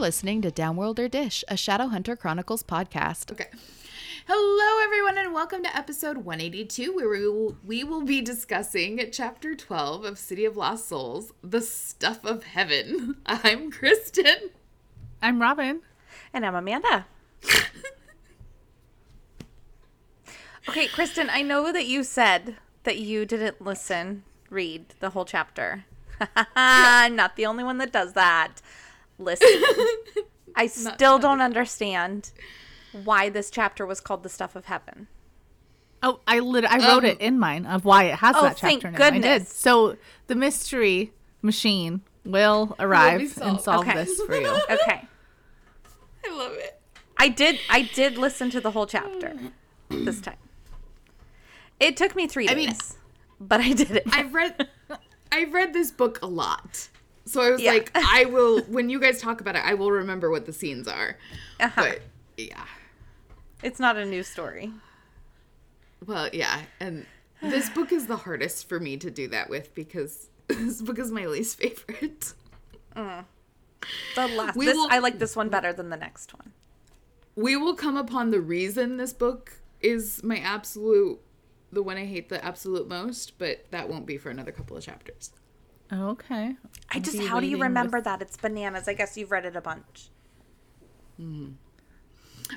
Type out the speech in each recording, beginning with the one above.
listening to Downworlder Dish, a Shadowhunter Chronicles podcast. Okay. Hello, everyone, and welcome to episode 182, where we will, we will be discussing chapter 12 of City of Lost Souls, The Stuff of Heaven. I'm Kristen. I'm Robin. And I'm Amanda. okay, Kristen, I know that you said that you didn't listen, read the whole chapter. I'm not the only one that does that. Listen, I still don't understand why this chapter was called the stuff of heaven. Oh, I lit- I wrote Um, it in mine of why it has Oh, that thank chapter name. I did. So the mystery machine will arrive and solve Okay. this for you. Okay. I love it. I did I did listen to the whole chapter this time. It took me 3 days. I mean- but I did it. I've read I've read this book a lot. So I was Yeah. like, I will when you guys talk about it, I will remember what the scenes are. Uh-huh. But yeah. It's not a new story. Well, yeah, and this book is the hardest for me to do that with because this book is my least favorite. The last We this will- I like this one better than the next one. We will come upon the reason this book is my absolute the one I hate the absolute most, but that won't be for another couple of chapters. Okay. I just how do you remember with- that? It's bananas. I guess you've read it a bunch. Hmm.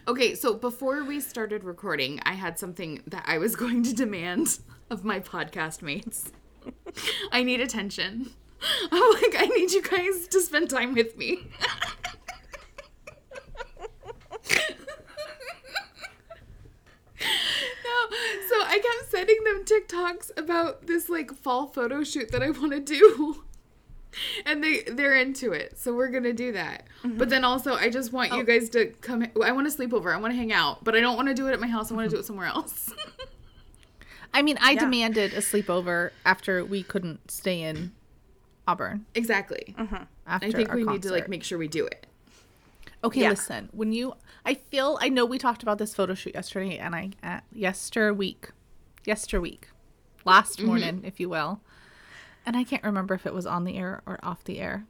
Okay, so before we started recording, I had something that I was going to demand of my podcast mates. I need attention. I'm like, I need you guys to spend time with me. no, so I kept sending them TikToks about this like fall photo shoot that I want to do. And they they're into it. So we're going to do that. Mm-hmm. But then also I just want you oh. guys to come I want to sleep over. I want to hang out, but I don't want to do it at my house. I want to do it mm-hmm. somewhere else. I mean, I Yeah. demanded a sleepover after we couldn't stay in Auburn. exactly. Mm-hmm. After I think we need to like make sure we do it. Okay, Yeah. listen. When you, I feel, I know we talked about this photo shoot yesterday, and I, uh, yester week, yester week, last Mm-hmm. morning, if you will, and I can't remember if it was on the air or off the air,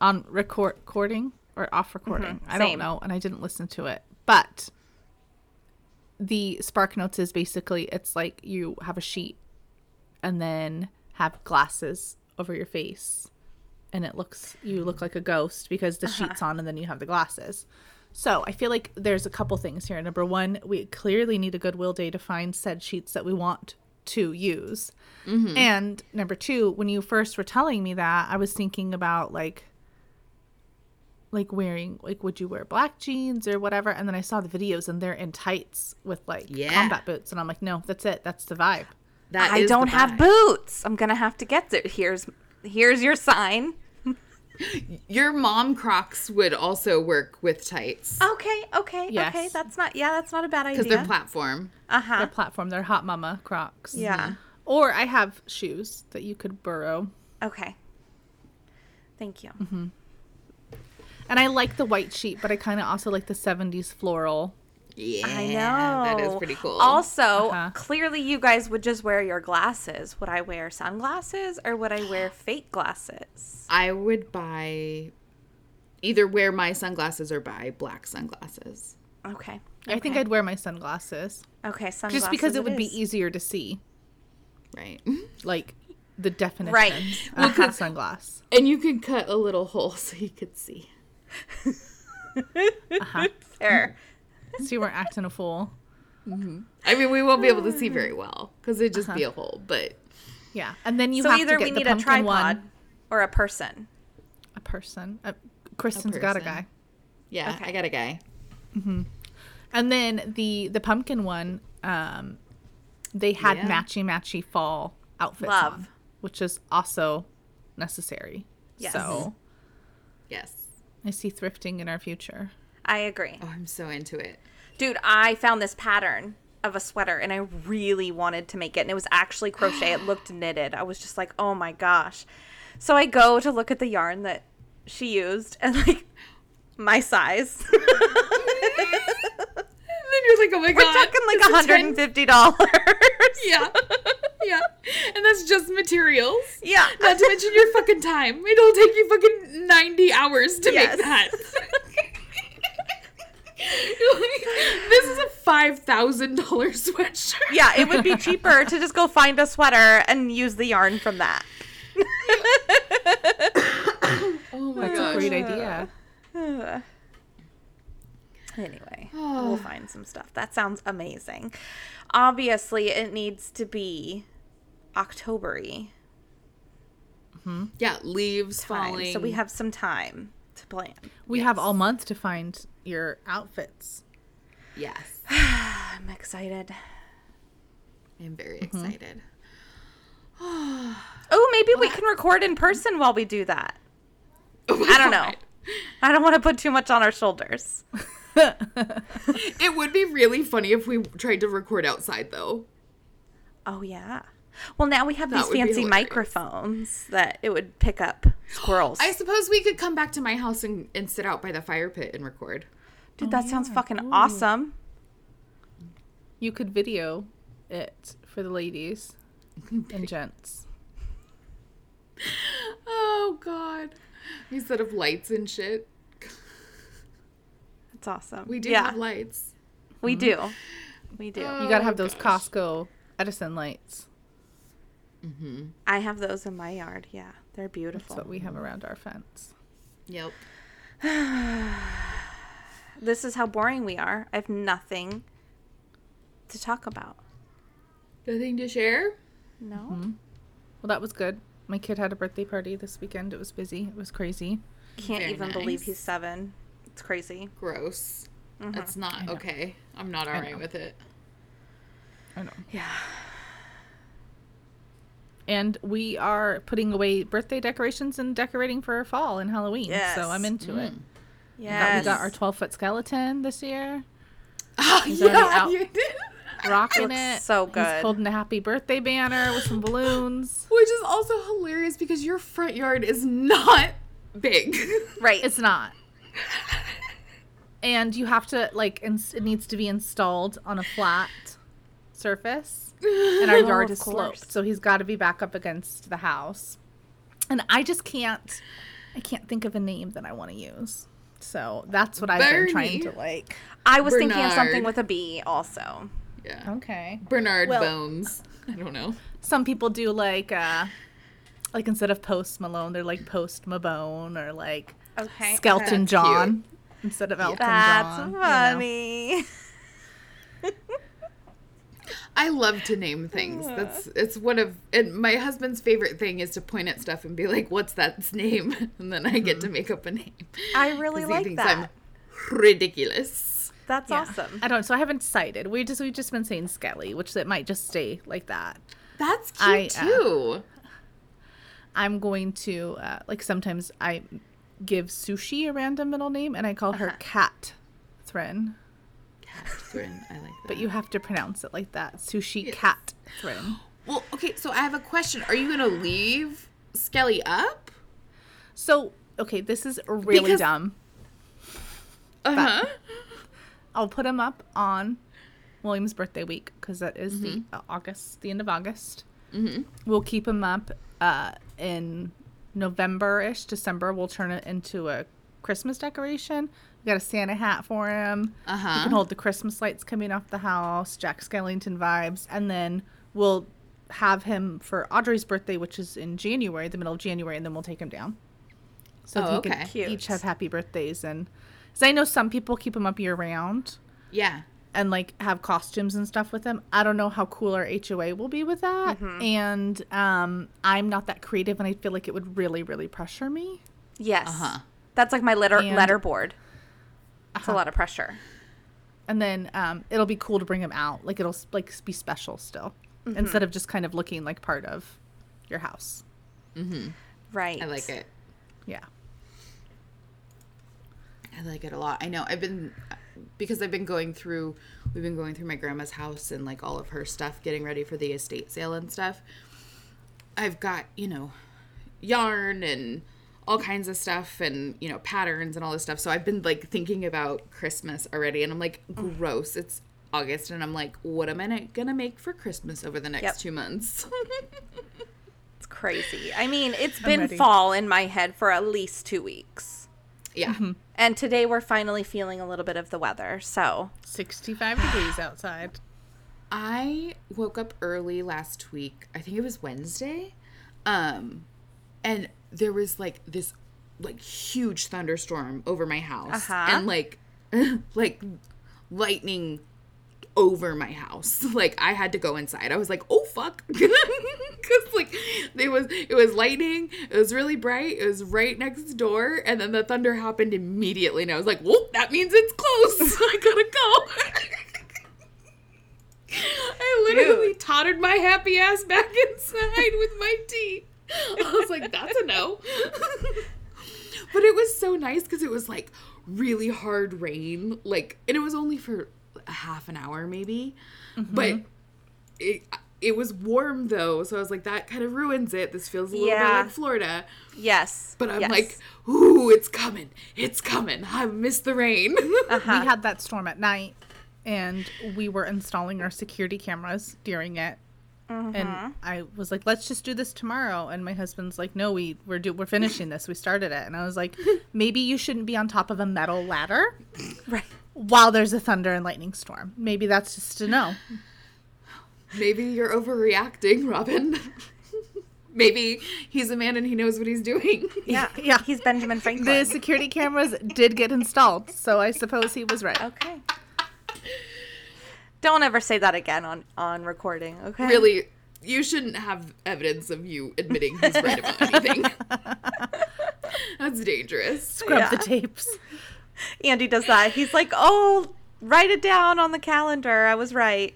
on record recording or off recording. I don't know, and I didn't listen to it, but the spark notes is basically it's like you have a sheet and then have glasses over your face and it looks you look like a ghost because the sheet's on and then you have the glasses so i feel like there's a couple things here number one we clearly need a goodwill day to find said sheets that we want to use mm-hmm. and number two when you first were telling me that i was thinking about like like wearing like would you wear black jeans or whatever and then i saw the videos and they're in tights with like Yeah. combat boots and i'm like no that's it that's the vibe That I is don't have vibe. boots. I'm gonna have to get there. Here's here's your sign. Your mom Crocs would also work with tights Okay, okay, Yes. okay. That's not yeah, that's not a bad idea. because they're platform. uh their huh. platform They're hot mama crocs Yeah. or i have shoes that you could burrow Okay. Thank you. Mm-hmm. and i like the white sheet but i kind of also like the 70s floral Yeah, I know. that is pretty cool. Also, Uh-huh. clearly you guys would just wear your glasses. Would I wear sunglasses or would I wear fake glasses? I would buy either wear my sunglasses or buy black sunglasses. Okay. i think i'd wear my sunglasses Okay, sunglasses. just because it would be easier to see Right. like the definition Right. of a sunglass And you could cut a little hole so you could see. Fair. So you weren't acting a fool I mean, we won't be able to see very well because it'd just be a hole, but yeah and then you so have either to get we the need a pumpkin tripod one or a person. a person uh, kristen's got a guy yeah, Okay. I got a guy. Mm-hmm. And then the the pumpkin one, um, they had Yeah. matchy matchy fall outfits Love. on, which is also necessary. Yes. So Yes. I see thrifting in our future. I agree. Oh, I'm so into it. Dude, I found this pattern of a sweater and I really wanted to make it. And it was actually crochet. It looked knitted. I was just like, oh my gosh. So I go to look at the yarn that she used and like my size. And then you're like, oh my We're god. talking like it's a 10 $150. Yeah. yeah. And that's just materials. Yeah. Not to mention your fucking time. It'll take you fucking 90 hours to Yes. make that. this is a five thousand dollar sweatshirt. Yeah, it would be cheaper to just go find a sweater and use the yarn from that. Oh my That's a great idea. Anyway, we'll find some stuff. That sounds amazing. Obviously, it needs to be Octobery mm-hmm. Yeah, leaves time, falling. so we have some time to plan. We have all month to find your outfits. yes. I'm excited. I'm very mm-hmm. excited. Oh, maybe we can record in person while we do that. Oh I don't know. I don't want to put too much on our shoulders. It would be really funny if we tried to record outside though. Oh yeah. Well, now we have That these fancy microphones that it would pick up squirrels. I suppose we could come back to my house and, and sit out by the fire pit and record. Dude, oh, that sounds fucking awesome. You could video it for the ladies and gents. Oh god. Instead of lights and shit. That's awesome. We do yeah, have lights. we mm-hmm. do. We do. Oh you gotta have Oh, those gosh. Costco Edison lights. Mm-hmm. I have those in my yard. Yeah, they're beautiful. That's what we have around our fence. Yep. This is how boring we are. I have nothing to talk about. Nothing to share? No. Mm-hmm. Well, that was good. My kid had a birthday party this weekend. It was busy. It was crazy. Can't Very even believe he's seven. It's crazy. Gross. Mm-hmm. That's not okay. I'm not I alright with it. I know. Yeah. And we are putting away birthday decorations and decorating for fall and Halloween. Yes. So I'm into it. Mm. Yeah. We got our 12 foot skeleton this year. Oh, He's yeah, you did. Rocking it. so He's good. holding a happy birthday banner with some balloons. Which is also hilarious because your front yard is not big. right. It's not. And you have to like ins- it needs to be installed on a flat surface. And our Oh, yard of is course. sloped, so he's got to be back up against the house. And I just can't I can't think of a name that I want to use. So that's what I've been trying to like. I was thinking of something with a B also. yeah. Okay. Bernard Well- Bones. I don't know. Some people do like uh like instead of post Malone, they're like post Mabone or like Okay. Skeleton That's John instead of Elton That's John. you know. funny. I love to name things. That's it's one of and my husband's favorite thing is to point at stuff and be like, "What's that name?" And then I get to make up a name. I really he like that. I'm ridiculous. That's Yeah. awesome. I don't. So I haven't decided. We just we've just been saying Skelly, which it might just stay like that. That's I, cute uh, too. I'm going to uh, like sometimes I give Sushi a random middle name, and I call her Cat Thrin. Catherine, I like that. But you have to pronounce it like that. Sushi Yes. Cat Thrin. well, okay. So I have a question. Are you gonna leave Skelly up? So okay, this is really Because- dumb. Uh huh. I'll put him up on William's birthday week because that is the uh, August, the end of August. Mm-hmm. We'll keep him up uh, in November-ish, December. We'll turn it into a Christmas decoration. We got a Santa hat for him. Uh You huh. can hold the Christmas lights coming off the house, Jack Skellington vibes, and then we'll have him for Audrey's birthday, which is in January, the middle of January, and then we'll take him down. So Oh, he okay. can Cute. each have happy birthdays and because I know some people keep them up year round Yeah. and like have costumes and stuff with them. I don't know how cool our HOA will be with that, Mm-hmm. and um, I'm not that creative, and I feel like it would really, really pressure me. Yes. Uh-huh. That's like my letter And- letter board. It's a Uh-huh. lot of pressure. And then um, it'll be cool to bring him out. Like it'll like be special still, Mm-hmm. instead of just kind of looking like part of your house. Right. I like it. Yeah. I like it a lot. I know. I've been because I've been going through we've been going through my grandma's house and like all of her stuff getting ready for the estate sale and stuff. I've got, you know, yarn and all kinds of stuff and, you know, patterns and all this stuff. So I've been like thinking about Christmas already and I'm like, gross. It's August and I'm like, what am I going to make for Christmas over the next Yep. 2 months? It's crazy. I mean, it's been ready. fall in my head for at least two weeks. Yeah. And today we're finally feeling a little bit of the weather. So, 65 degrees outside. I woke up early last week. I think it was Wednesday. Um and there was like this like huge thunderstorm over my house Uh-huh. and like like lightning over my house. Like I had to go inside. I was like, "Oh fuck." Cuz like it was it was lightning. It was really bright. It was right next door and then the thunder happened immediately and I was like, "Whoa, that means it's close. I got to go." I literally Dude. tottered my happy ass back inside with my tea. I was like, that's a no. but it was so nice because it was like really hard rain. Like, and it was only for a half an hour maybe. But it, it was warm though. So I was like, that kind of ruins it. This feels a little Yeah. bit like Florida. yes. But I'm yes. like, ooh, it's coming. It's coming. I miss the rain. Uh-huh. We had that storm at night and we were installing our security cameras during it. Mm-hmm. And I was like, "Let's just do this tomorrow." And my husband's like, "No, we we're do we're finishing this. We started it." And I was like, "Maybe you shouldn't be on top of a metal ladder right. while there's a thunder and lightning storm. Maybe that's just a no." Maybe you're overreacting, Robin. Maybe he's a man and he knows what he's doing. Yeah. Yeah. He's Benjamin Franklin. The security cameras did get installed, so I suppose he was right. okay. Don't ever say that again on on recording, okay? Really, you shouldn't have evidence of you admitting he's right about anything. That's dangerous. Scrub Yeah. the tapes. Andy does that. He's like, "Oh, write it down on the calendar. I was right."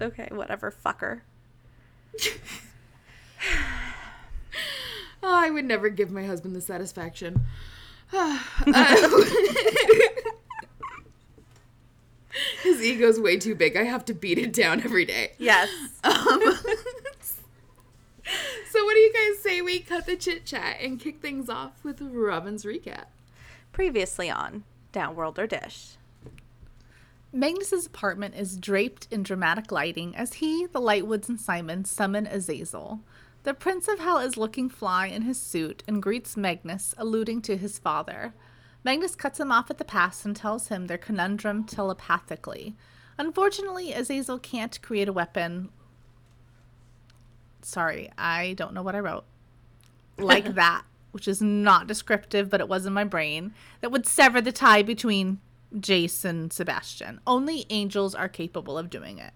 Okay, whatever, fucker. Oh, I would never give my husband the satisfaction. Uh, His ego's way too big. I have to beat it down every day. Yes. Um, so, what do you guys say we cut the chit chat and kick things off with Robin's recap? Previously on Downworlder Dish. Magnus's apartment is draped in dramatic lighting as he, the Lightwoods, and Simon summon Azazel. The Prince of Hell is looking fly in his suit and greets Magnus, alluding to his father. Magnus cuts him off at the pass and tells him their conundrum telepathically. Unfortunately, Azazel can't create a weapon. Sorry, I don't know what I wrote. Like that, which is not descriptive, but it was in my brain, that would sever the tie between Jace and Sebastian. Only angels are capable of doing it.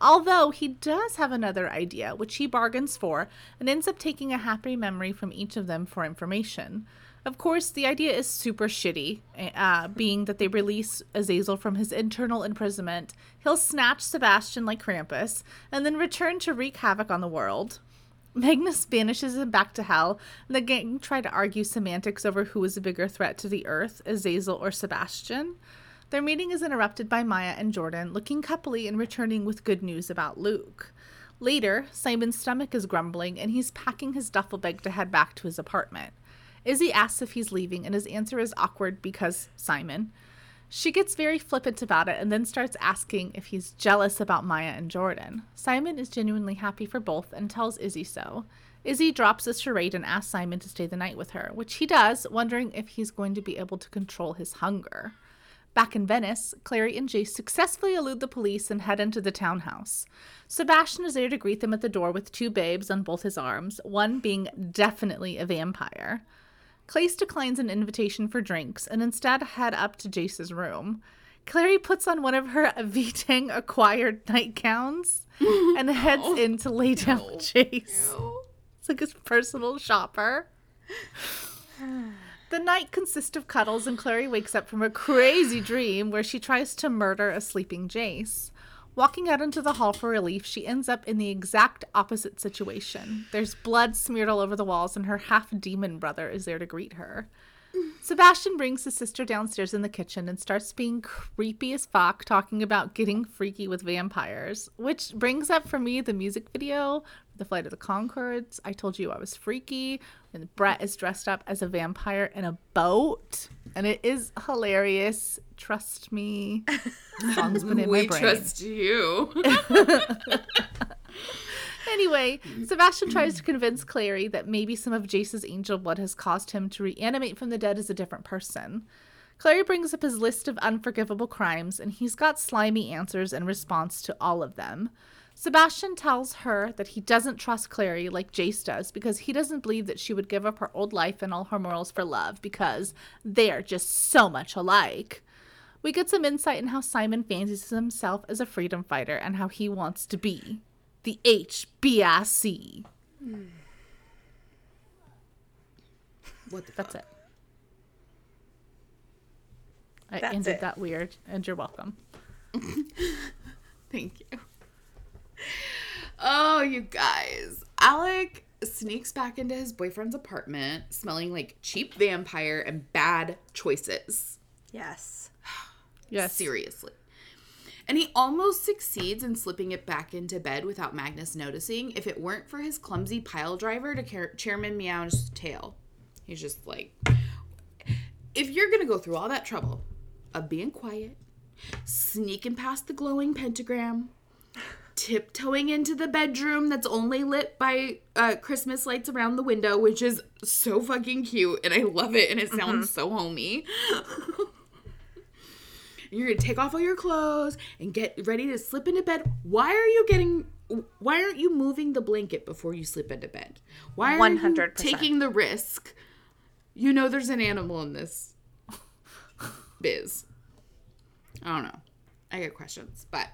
Although he does have another idea, which he bargains for and ends up taking a happy memory from each of them for information. Of course, the idea is super shitty, uh, being that they release Azazel from his internal imprisonment. He'll snatch Sebastian like Krampus and then return to wreak havoc on the world. Magnus banishes him back to hell, and the gang try to argue semantics over who is a bigger threat to the earth, Azazel or Sebastian. Their meeting is interrupted by Maya and Jordan, looking coupley and returning with good news about Luke. Later, Simon's stomach is grumbling, and he's packing his duffel bag to head back to his apartment. Izzy asks if he's leaving, and his answer is awkward because Simon. She gets very flippant about it and then starts asking if he's jealous about Maya and Jordan. Simon is genuinely happy for both and tells Izzy so. Izzy drops a charade and asks Simon to stay the night with her, which he does, wondering if he's going to be able to control his hunger. Back in Venice, Clary and Jace successfully elude the police and head into the townhouse. Sebastian is there to greet them at the door with two babes on both his arms, one being definitely a vampire. Clace declines an invitation for drinks and instead head up to Jace's room. Clary puts on one of her Vitang acquired nightgowns and heads in to lay down with Jace. It's like his personal shopper. The night consists of cuddles, and Clary wakes up from a crazy dream where she tries to murder a sleeping Jace. Walking out into the hall for relief, she ends up in the exact opposite situation. There's blood smeared all over the walls, and her half demon brother is there to greet her. Sebastian brings his sister downstairs in the kitchen and starts being creepy as fuck, talking about getting freaky with vampires. Which brings up for me the music video, The Flight of the Conchords. I told you I was freaky. And Bret is dressed up as a vampire in a boat. And it is hilarious. Trust me. Song's been in my we brain. trust you. Anyway, Sebastian tries to convince Clary that maybe some of Jace's angel blood has caused him to reanimate from the dead as a different person. Clary brings up his list of unforgivable crimes, and he's got slimy answers in response to all of them. Sebastian tells her that he doesn't trust Clary like Jace does because he doesn't believe that she would give up her old life and all her morals for love because they are just so much alike. We get some insight in how Simon fancies himself as a freedom fighter and how he wants to be the HBIC. What the That's fuck? it. I That's ended it. that weird, and you're welcome. Thank you. Oh, you guys. Alec sneaks back into his boyfriend's apartment smelling like cheap vampire and bad choices. Yes. Yes. Seriously. And he almost succeeds in slipping it back into bed without Magnus noticing if it weren't for his clumsy pile driver to Car- Chairman Meow's tail. He's just like, if you're going to go through all that trouble of being quiet, sneaking past the glowing pentagram, tiptoeing into the bedroom that's only lit by uh, Christmas lights around the window, which is so fucking cute and I love it and it sounds so homey. You're gonna take off all your clothes and get ready to slip into bed. Why are you getting? Why aren't you moving the blanket before you slip into bed? Why are you 100%. taking the risk? You know there's an animal in this biz. I don't know. I get questions, but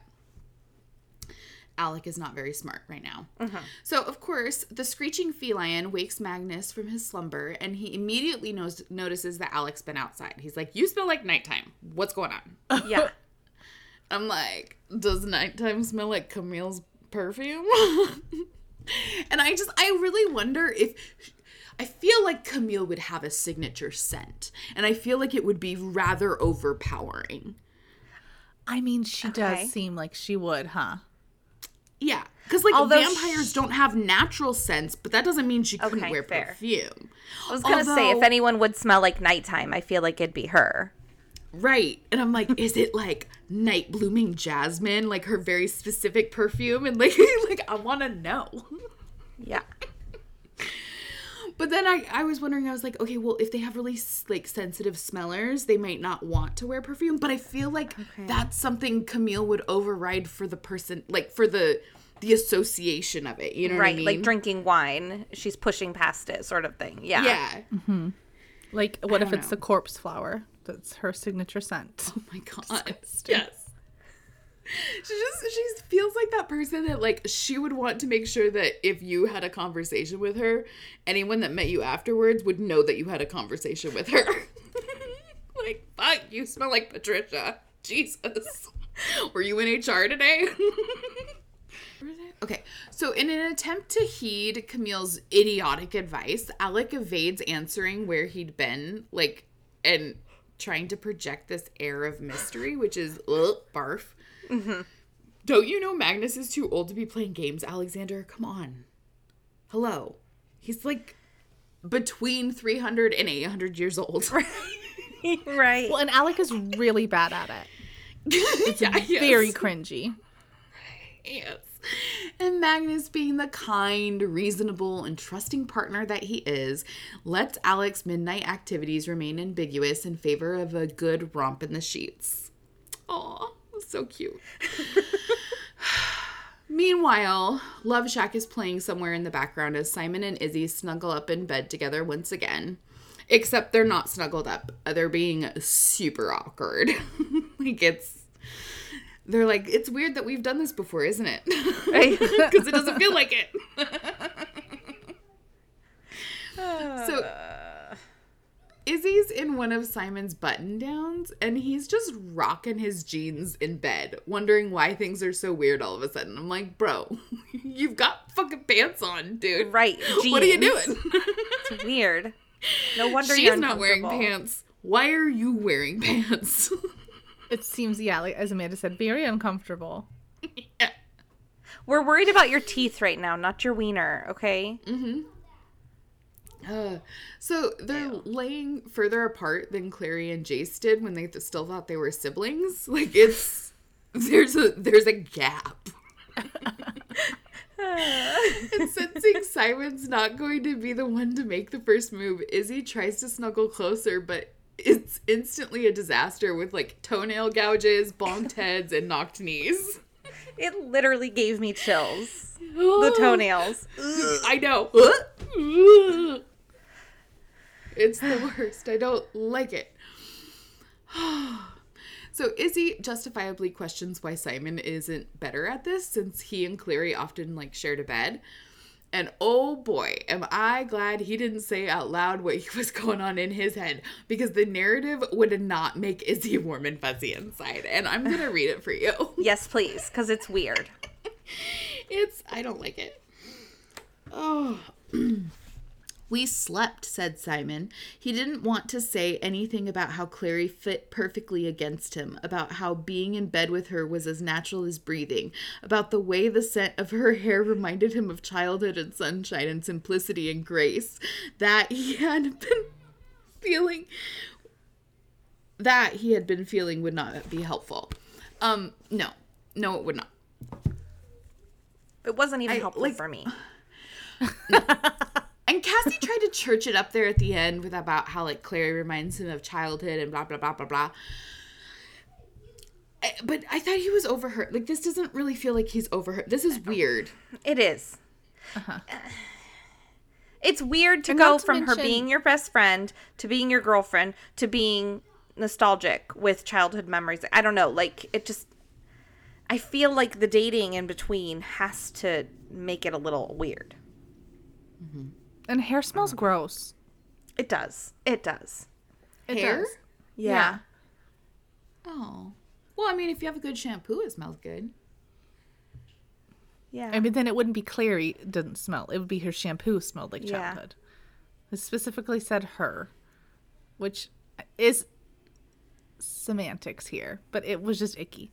Alec is not very smart right now. Uh-huh. So, of course, the screeching feline wakes Magnus from his slumber, and he immediately knows, notices that Alec's been outside. He's like, You smell like nighttime. What's going on? Yeah. I'm like, Does nighttime smell like Camille's perfume? and I just, I really wonder if. I feel like Camille would have a signature scent, and I feel like it would be rather overpowering. I mean, she Okay. does seem like she would, huh? Yeah, because like Although vampires don't have natural scents, but that doesn't mean she couldn't Okay, wear fair. perfume. I was gonna say if anyone would smell like nighttime, I feel like it'd be her. Right. And I'm like, is it like night blooming jasmine, like her very specific perfume? And like, like I want to know. Yeah. But then I, I was wondering, I was like, okay, well, if they have really like sensitive smellers, they might not want to wear perfume. But I feel like that's something Camille would override for the person, like for the the association of it. You know right. what I mean? Like drinking wine, she's pushing past it, sort of thing. Yeah. Yeah. Mm-hmm. Like, what if it's know. the corpse flower? That's her signature scent. Oh my god. Yes. She just she feels like that person that like she would want to make sure that if you had a conversation with her, anyone that met you afterwards would know that you had a conversation with her. like, fuck, you smell like Patricia. Jesus. Were you in HR today? Okay, so in an attempt to heed Camille's idiotic advice, Alec evades answering where he'd been, like, and trying to project this air of mystery, which is ugh, barf. Don't you know Magnus is too old to be playing games, Alexander? Come on. Hello. He's like between 300 and 800 years old. right. Right. Well, and Alec is really bad at it. It's Very cringy. Yes. And Magnus, being the kind, reasonable, and trusting partner that he is, lets Alec's midnight activities remain ambiguous in favor of a good romp in the sheets. Aw, so cute. Meanwhile, Love Shack is playing somewhere in the background as Simon and Izzy snuggle up in bed together once again. Except they're not snuggled up. Uh, they're being super awkward. like it's they're like, it's weird that we've done this before, isn't it? Because it doesn't feel like it. so Izzy's in one of Simon's button downs and he's just rocking his jeans in bed, wondering why things are so weird all of a sudden. I'm like, bro, you've got fucking pants on, dude. Right. What are you doing? It's weird. No wonder She's you're not wearing pants. Why are you wearing pants? It seems, yeah, like as Amanda said, very uncomfortable. yeah. We're worried about your teeth right now, not your wiener, okay? Mm-hmm. Uh, so they're laying further apart than Clary and Jace did when they th- still thought they were siblings. Like it's there's a there's a gap. and sensing Simon's not going to be the one to make the first move, Izzy tries to snuggle closer, but it's instantly a disaster with like toenail gouges, bonked heads, and knocked knees. It literally gave me chills. The toenails. I know. It's the worst. I don't like it. So Izzy justifiably questions why Simon isn't better at this since he and Clary often like shared a bed. And oh boy, am I glad he didn't say out loud what was going on in his head because the narrative would not make Izzy warm and fuzzy inside. And I'm going to read it for you. Yes, please, because it's weird. It's, I don't like it. Oh. we slept, said Simon. He didn't want to say anything about how Clary fit perfectly against him, about how being in bed with her was as natural as breathing, about the way the scent of her hair reminded him of childhood and sunshine and simplicity and grace, that he had been feeling that he had been feeling would not be helpful. Um, no. No, it would not. It wasn't even I- helpful like- for me. And Cassie tried to church it up there at the end with about how like Clary reminds him of childhood and blah blah blah blah blah. I- But I thought he was over her. Like this doesn't really feel like he's over her. This is oh. weird. It is. Uh-huh. It's weird to And go to from her being your best friend to being your girlfriend to being nostalgic with childhood memories. I don't know. Like, it just. I feel like the dating in between has to make it a little weird. Mm-hmm. And hair smells mm. gross. It does. It does. It Hair? does. Yeah. Oh. Well, I mean, if you have a good shampoo, it smells good. Yeah. I mean, then it wouldn't be Clary didn't smell. It would be her shampoo smelled like Yeah. childhood. It specifically said her, which is semantics here, but it was just icky.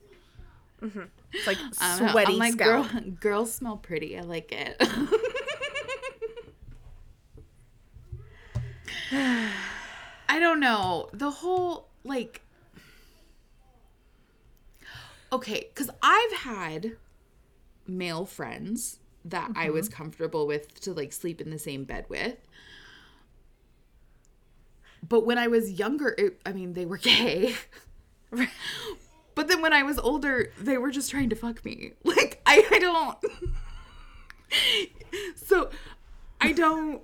Mm-hmm. It's like I don't know. sweaty I'm like, scalp. girl, girls smell pretty. I like it. I don't know. The whole like Okay, cuz I've had male friends that I was mm-hmm. comfortable with to like sleep in the same bed with. But when I was younger, it, I mean, they were gay. But then when I was older, they were just trying to fuck me. Like I, I don't. so, I don't.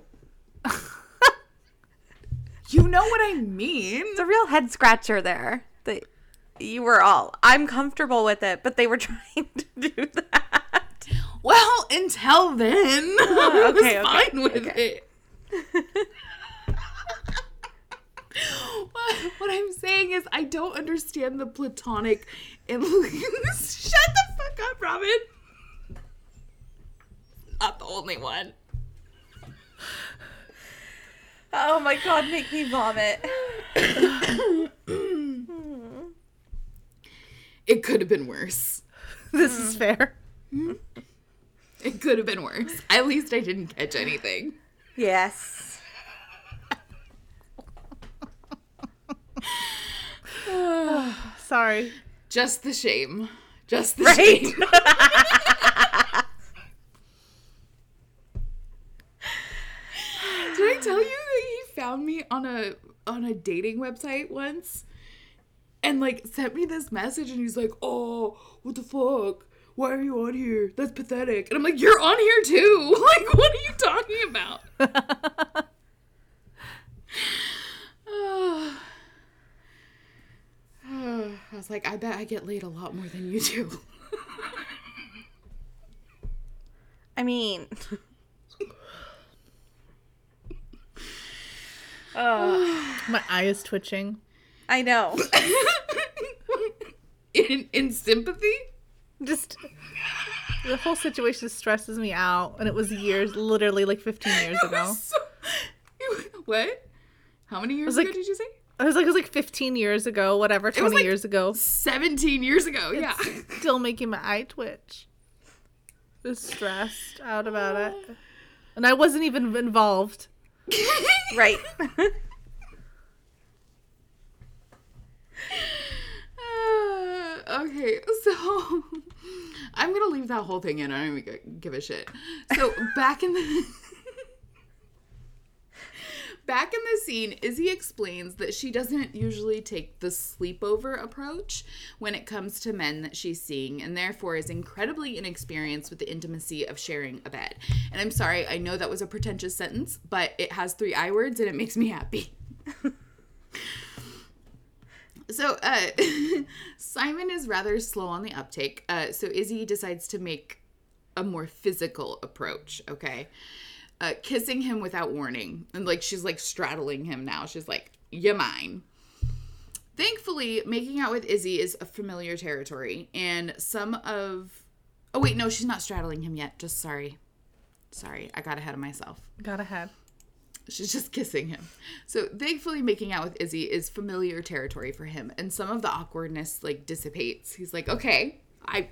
You know what I mean? It's a real head scratcher there. That you were all. I'm comfortable with it, but they were trying to do that. Well, until then, I was okay, okay, fine with it. what, what I'm saying is, I don't understand the platonic and shut the fuck up, Robin. Not the only one. Oh my god, make me vomit. It could have been worse. this is fair. It could have been worse. At least I didn't catch anything. Yes. Sorry. Just the shame. Just the Right? shame. Did I tell you that he found me on a on a dating website once? And like sent me this message and he's like, Oh, what the fuck? Why are you on here? That's pathetic. And I'm like, You're on here too. Like, what are you talking about? I was like, I bet I get laid a lot more than you do. I mean, My eye is twitching. I know. in in sympathy? Just the whole situation stresses me out, and it was years, literally like 15 years It ago. was so- what? How many years was ago like- did you say? I was like, it was like 15 years ago, whatever, 20 like- years ago. 17 years ago, yeah. Still making my eye twitch. Just stressed out about it. And I wasn't even involved. Right. Uh, okay, so So I'm gonna leave that whole thing in. I don't even give a shit. So back in the back in the scene, Izzy explains that she doesn't usually take the sleepover approach when it comes to men that she's seeing, and therefore is incredibly inexperienced with the intimacy of sharing a bed. And I'm sorry, I know that was a pretentious sentence, but it has three I words and it makes me happy. So uh, Simon is rather slow on the uptake. Uh, so Izzy decides to make a more physical approach. Okay, uh, kissing him without warning, and like she's like straddling him now. She's like, You're mine." Thankfully, making out with Izzy is a familiar territory, and some of oh wait, no, she's not straddling him yet. Just sorry, sorry, I got ahead of myself. Got ahead. She's just kissing him. So thankfully making out with Izzy is familiar territory for him and some of the awkwardness like dissipates. He's like, "Okay, I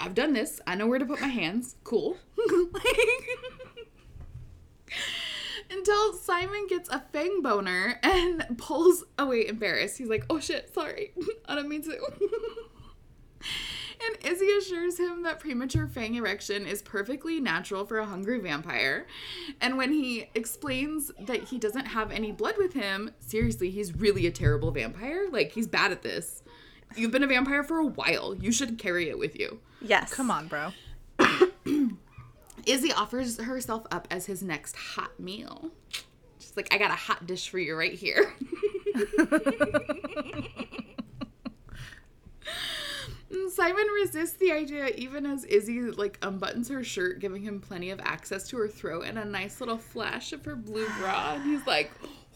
I've done this. I know where to put my hands. Cool." Until Simon gets a fang boner and pulls oh, away embarrassed. He's like, "Oh shit, sorry. I don't mean to." And Izzy assures him that premature fang erection is perfectly natural for a hungry vampire. And when he explains that he doesn't have any blood with him, seriously, he's really a terrible vampire. Like, he's bad at this. You've been a vampire for a while. You should carry it with you. Yes. Come on, bro. Izzy offers herself up as his next hot meal. She's like, I got a hot dish for you right here. Simon resists the idea even as Izzy like unbuttons her shirt, giving him plenty of access to her throat and a nice little flash of her blue bra. And he's like,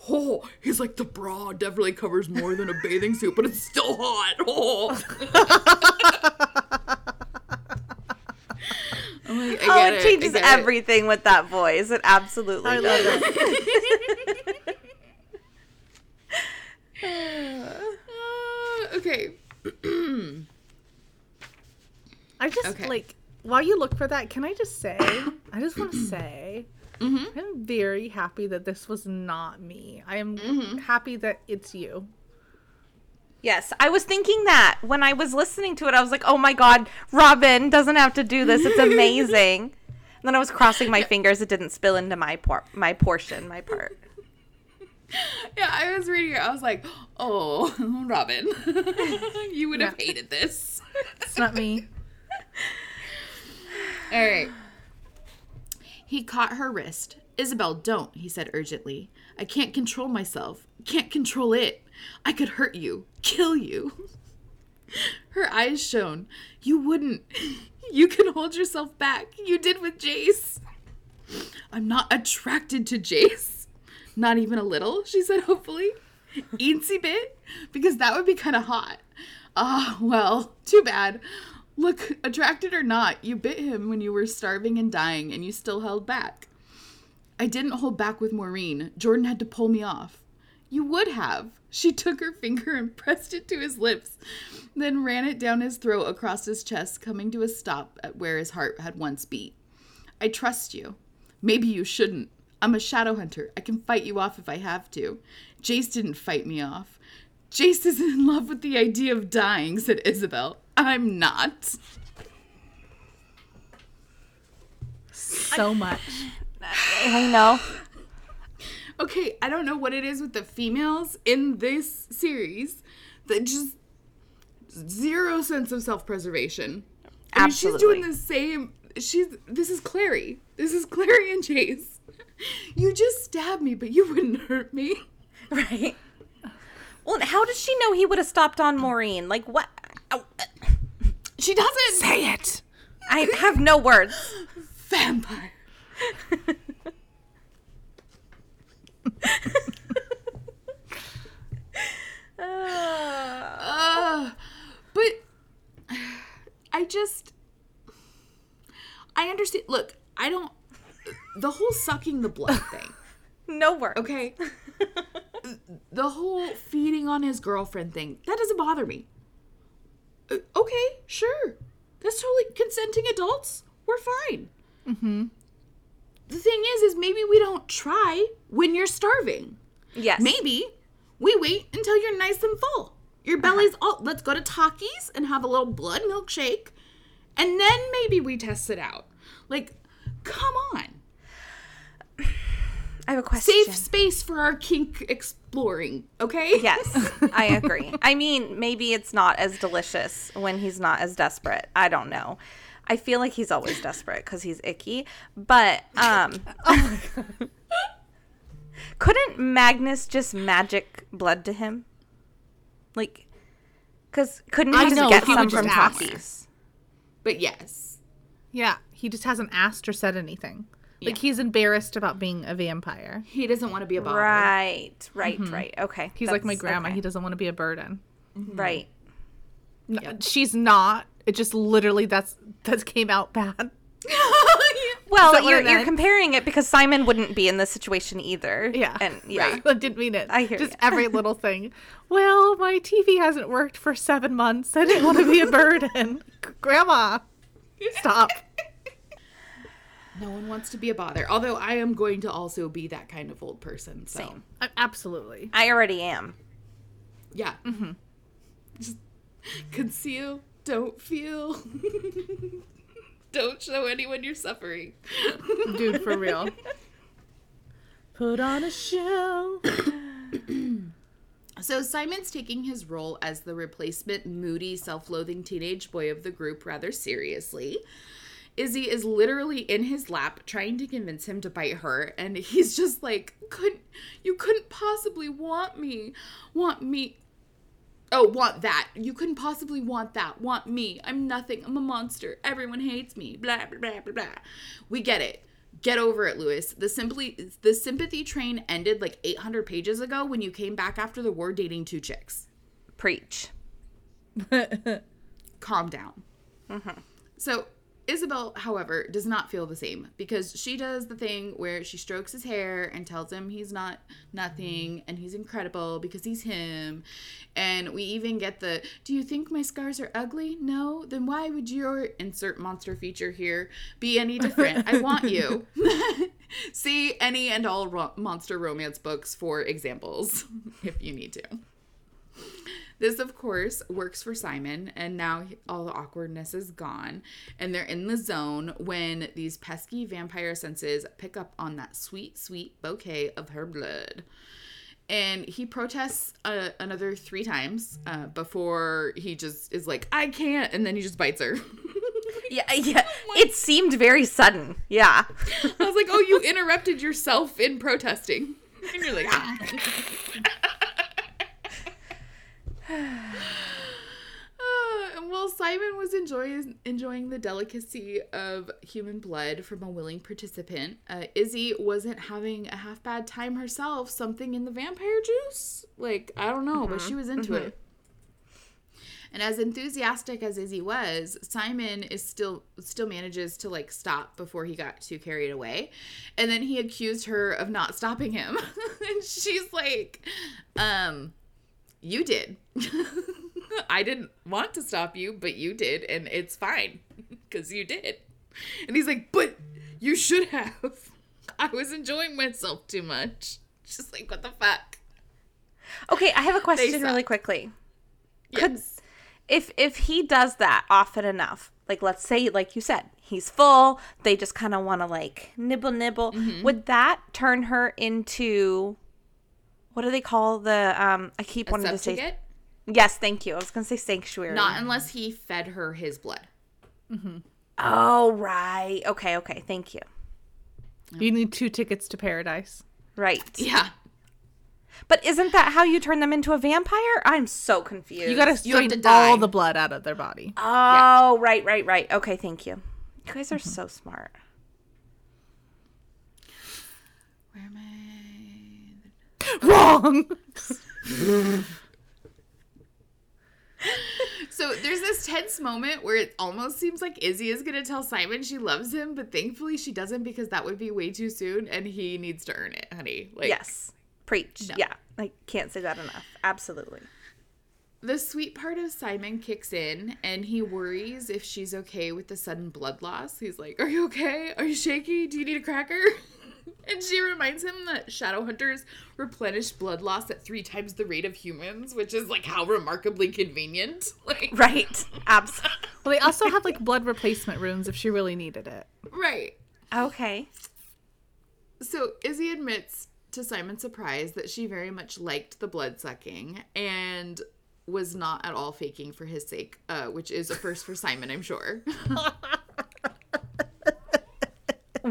Oh, he's like the bra definitely covers more than a bathing suit, but it's still hot. Oh. I'm like, Oh, get it changes get it. everything with that voice. It absolutely I does. love it. Uh, okay. I just Okay. like while you look for that, can I just say, I just want to say, Mm-hmm. I'm very happy that this was not me. I am Mm-hmm. happy that it's you. Yes, I was thinking that when I was listening to it. I was like, "Oh my god, Robin doesn't have to do this. It's amazing." and then I was crossing my fingers it didn't spill into my por- my portion, my part. Yeah, I was reading it. I was like, oh, Robin, you would have hated this. It's not me. All right. He caught her wrist. Isabel, don't, he said urgently. I can't control myself. Can't control it. I could hurt you, kill you. Her eyes shone. You wouldn't. You can hold yourself back. You did with Jace. I'm not attracted to Jace. Not even a little, she said hopefully. Eensy bit? Because that would be kind of hot. Ah, well, too bad. Look, attracted or not, you bit him when you were starving and dying, and you still held back. I didn't hold back with Maureen. Jordan had to pull me off. You would have. She took her finger and pressed it to his lips, then ran it down his throat across his chest, coming to a stop at where his heart had once beat. I trust you. Maybe you shouldn't. I'm a shadow hunter. I can fight you off if I have to. Jace didn't fight me off. Jace is in love with the idea of dying, said Isabel. I'm not. So much. I know. Okay, I don't know what it is with the females in this series that just zero sense of self-preservation. I mean, she's doing the same. She's this is Clary. This is Clary and Jace. You just stabbed me, but you wouldn't hurt me. Right. Well, how does she know he would have stopped on Maureen? Like what? oh, She doesn't Say it. I have no words. vampire. Uh, Uh, but I just I understand. Look, I don't. The whole sucking the blood thing. no words. Okay. the whole feeding on his girlfriend thing that doesn't bother me. Uh, okay, sure. That's totally consenting adults. We're fine. Mm-hmm. The thing is, is maybe we don't try when you're starving. Yes. Maybe we wait until you're nice and full. Your belly's all. Let's go to Taki's and have a little blood milkshake, and then maybe we test it out. Like, come on. I have a question. Safe space for our kink exploring, okay? Yes, I agree. I mean, maybe it's not as delicious when he's not as desperate. I don't know. I feel like he's always desperate because he's icky. But um, couldn't Magnus just magic blood to him? Like, because couldn't he I just know, get he some just from ask. Taki's? But yes. Yeah, he just hasn't asked or said anything. Like Yeah. he's embarrassed about being a vampire. He doesn't want to be a bother. Right, right, mm-hmm. right. Okay. He's like my grandma. okay. He doesn't want to be a burden. Mm-hmm. Right. N- She's not. It just literally that's that came out bad. Well, you're, you're comparing it because Simon wouldn't be in this situation either. Yeah. And yeah. I didn't mean it. I hear just ya. every little thing. Well, my TV hasn't worked for seven months. I didn't want to be a burden. Grandma, stop. No one wants to be a bother. Although I am going to also be that kind of old person. So Same. Uh, Absolutely. I already am. yeah. Just conceal, don't feel. Don't show anyone you're suffering. Dude, for real. Put on a show. So Simon's taking his role as the replacement moody, self-loathing teenage boy of the group rather seriously. Izzy is literally in his lap trying to convince him to bite her and he's just like, "Couldn't you couldn't possibly want me. Want me Oh, want that. You couldn't possibly want that. Want me. I'm nothing. I'm a monster. Everyone hates me. Blah blah blah blah blah. We get it. Get over it, Lewis. The simply the sympathy train ended like 800 pages ago when you came back after the war dating two chicks. Preach. Calm down. Mm-hmm. So Isabelle, however, does not feel the same because she does the thing where she strokes his hair and tells him he's not nothing mm-hmm. and he's incredible because he's him. And we even get the Do you think my scars are ugly? No? Then why would your insert monster feature here be any different? I want you. See any and all ro- monster romance books for examples if you need to. This, of course, works for Simon, and now all the awkwardness is gone, and they're in the zone when these pesky vampire senses pick up on that sweet, sweet bouquet of her blood. And he protests uh, another three times uh, before he just is like, I can't, and then he just bites her. Yeah, yeah. It seemed very sudden. Yeah. I was like, oh, you interrupted yourself in protesting. And you're like, ah. Uh, and while Simon was enjoying enjoying the delicacy of human blood from a willing participant, uh, Izzy wasn't having a half bad time herself. Something in the vampire juice, like I don't know, but she was into it. And as enthusiastic as Izzy was, Simon is still still manages to like stop before he got too carried away. And then he accused her of not stopping him. and she's like, um, you did. I didn't want to stop you, but you did, and it's fine because you did. And he's like, but you should have. I was enjoying myself too much. Just like, what the fuck? Okay, I have a question really quickly. Yes. If if he does that often enough, like let's say like you said, he's full, they just kind of want to like nibble nibble, Mm-hmm. would that turn her into what do they call the um I keep A wanting to say? Yes, thank you. I was going to say sanctuary. Not unless he fed her his blood. Oh, right. Okay, okay. Thank you. You need two tickets to paradise. Right. Yeah. But isn't that how you turn them into a vampire? I'm so confused. You gotta You have strain to die. all the blood out of their body. Oh, right, right, right. Okay, thank you. You guys Mm-hmm. are so smart. Where am I? Wrong. So there's this tense moment where it almost seems like Izzy is gonna tell Simon she loves him, but thankfully she doesn't because that would be way too soon, and he needs to earn it, honey. Like, yes. Preach. Yeah. I can't say that enough. Absolutely. The sweet part of Simon kicks in, and he worries if she's okay with the sudden blood loss. He's like, "Are you okay? Are you shaky? Do you need a cracker?" and she reminds him that shadow hunters replenish blood loss at three times the rate of humans, which is like how remarkably convenient. Like, Right. Absolutely. Well, they also have like blood replacement runes if she really needed it. right. Okay. So Izzy admits to Simon's surprise that she very much liked the blood sucking and was not at all faking for his sake, uh, which is a first for Simon, I'm sure.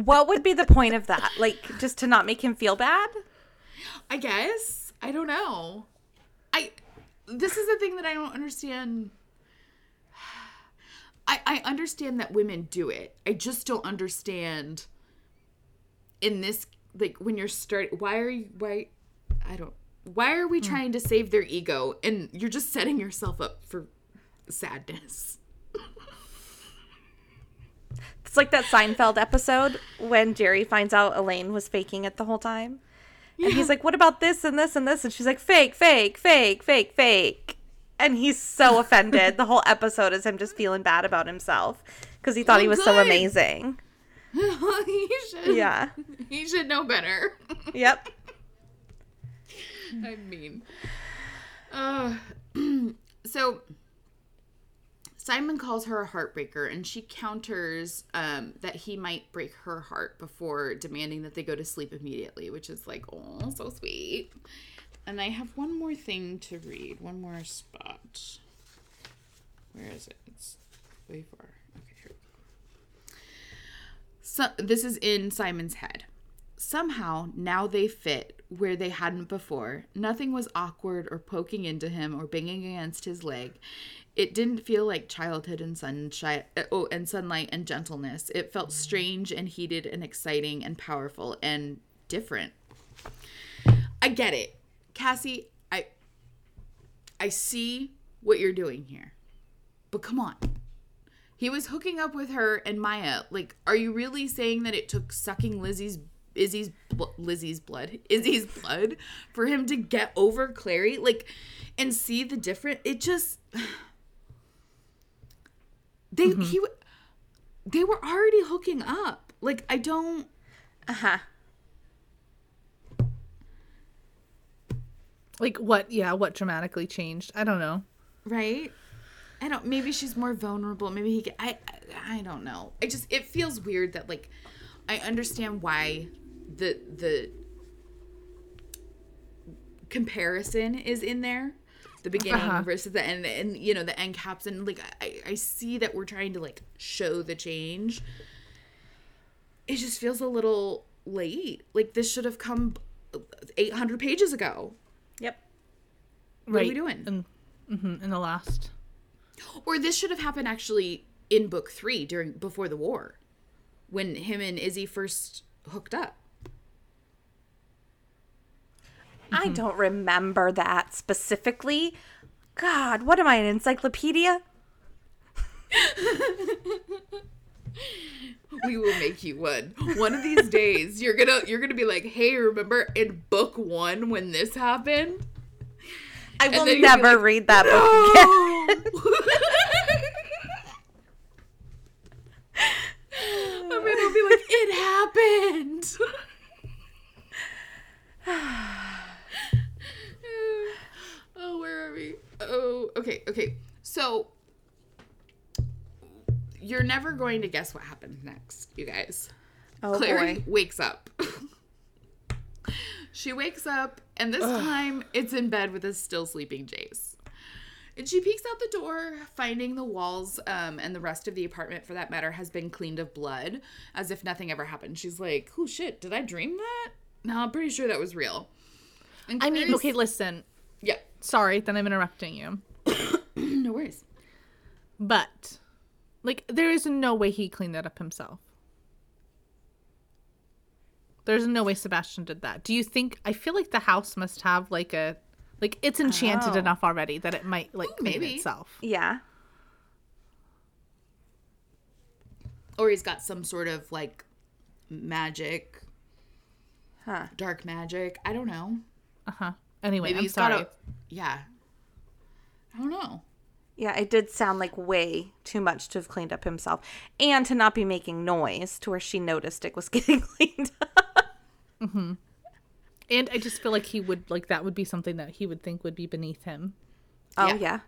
What would be the point of that? Like, just to not make him feel bad? I guess. I don't know. I this is the thing that I don't understand. I I understand that women do it. I just don't understand in this like when you're start why are you why I don't why are we hmm. trying to save their ego and you're just setting yourself up for sadness. It's like that Seinfeld episode when Jerry finds out Elaine was faking it the whole time. And he's like, What about this and this and this? And she's like, Fake, fake, fake, fake, fake. And he's so offended. the whole episode is him just feeling bad about himself because he thought he Oh, was so amazing. he should Yeah. he should know better. Yep. I mean, uh, so Simon calls her a heartbreaker, and she counters um, that he might break her heart before demanding that they go to sleep immediately, which is like, oh, so sweet. And I have one more thing to read, one more spot. Where is it? It's way far. Okay, here we go. So this is in Simon's head. Somehow, now they fit where they hadn't before. Nothing was awkward or poking into him or banging against his leg. It didn't feel like childhood and sunshine, oh, and sunlight and gentleness. It felt strange and heated and exciting and powerful and different. I get it, Cassie. I I see what you're doing here, but come on. He was hooking up with her and Maya. Like, are you really saying that it took sucking Lizzie's Izzy's bl- Lizzie's blood, Izzy's blood, for him to get over Clary? Like, and see the different. It just they he they were already hooking up. Like, I don't. Uh huh. Like what? Yeah, what dramatically changed? I don't know. right i don't maybe she's more vulnerable maybe he get, I, I i don't know i just it feels weird that like i understand why the the comparison is in there the beginning Uh-huh. versus the end and you know the end caps and like I, I see that we're trying to like show the change it just feels a little late like this should have come 800 pages ago Yep. What are we doing? In, mhm, in the last. Or this should have happened actually in book three during before the war, when him and Izzy first hooked up. I mm-hmm. don't remember that specifically. God, what am I, an encyclopedia? We will make you one. One of these days, you're gonna you're gonna be like, hey, remember in book one when this happened? I will never like, read that book again. I mean, it'll be like, it happened. oh, where are we? Oh, okay, okay. So, you're never going to guess what happens next, you guys. Oh Clary boy. wakes up. she wakes up, and this time it's in bed with a still sleeping Jace. And she peeks out the door, finding the walls um, and the rest of the apartment, for that matter, has been cleaned of blood, as if nothing ever happened. She's like, "Oh shit, did I dream that? No, I'm pretty sure that was real." And I mean, okay, listen. yeah, Sorry that I'm interrupting you. no worries. But like there is no way he cleaned that up himself. There's no way Sebastian did that. Do you think I feel like the house must have like a like it's enchanted Oh. enough already that it might like Ooh, clean maybe. itself. Yeah. Or he's got some sort of like magic, Huh. dark magic. I don't know. Uh-huh. Anyway, Maybe I'm he's sorry. got a yeah. I don't know. Yeah, it did sound like way too much to have cleaned up himself and to not be making noise to where she noticed it was getting cleaned up. Mm-hmm. And I just feel like he would like that would be something that he would think would be beneath him. Oh Yeah. yeah.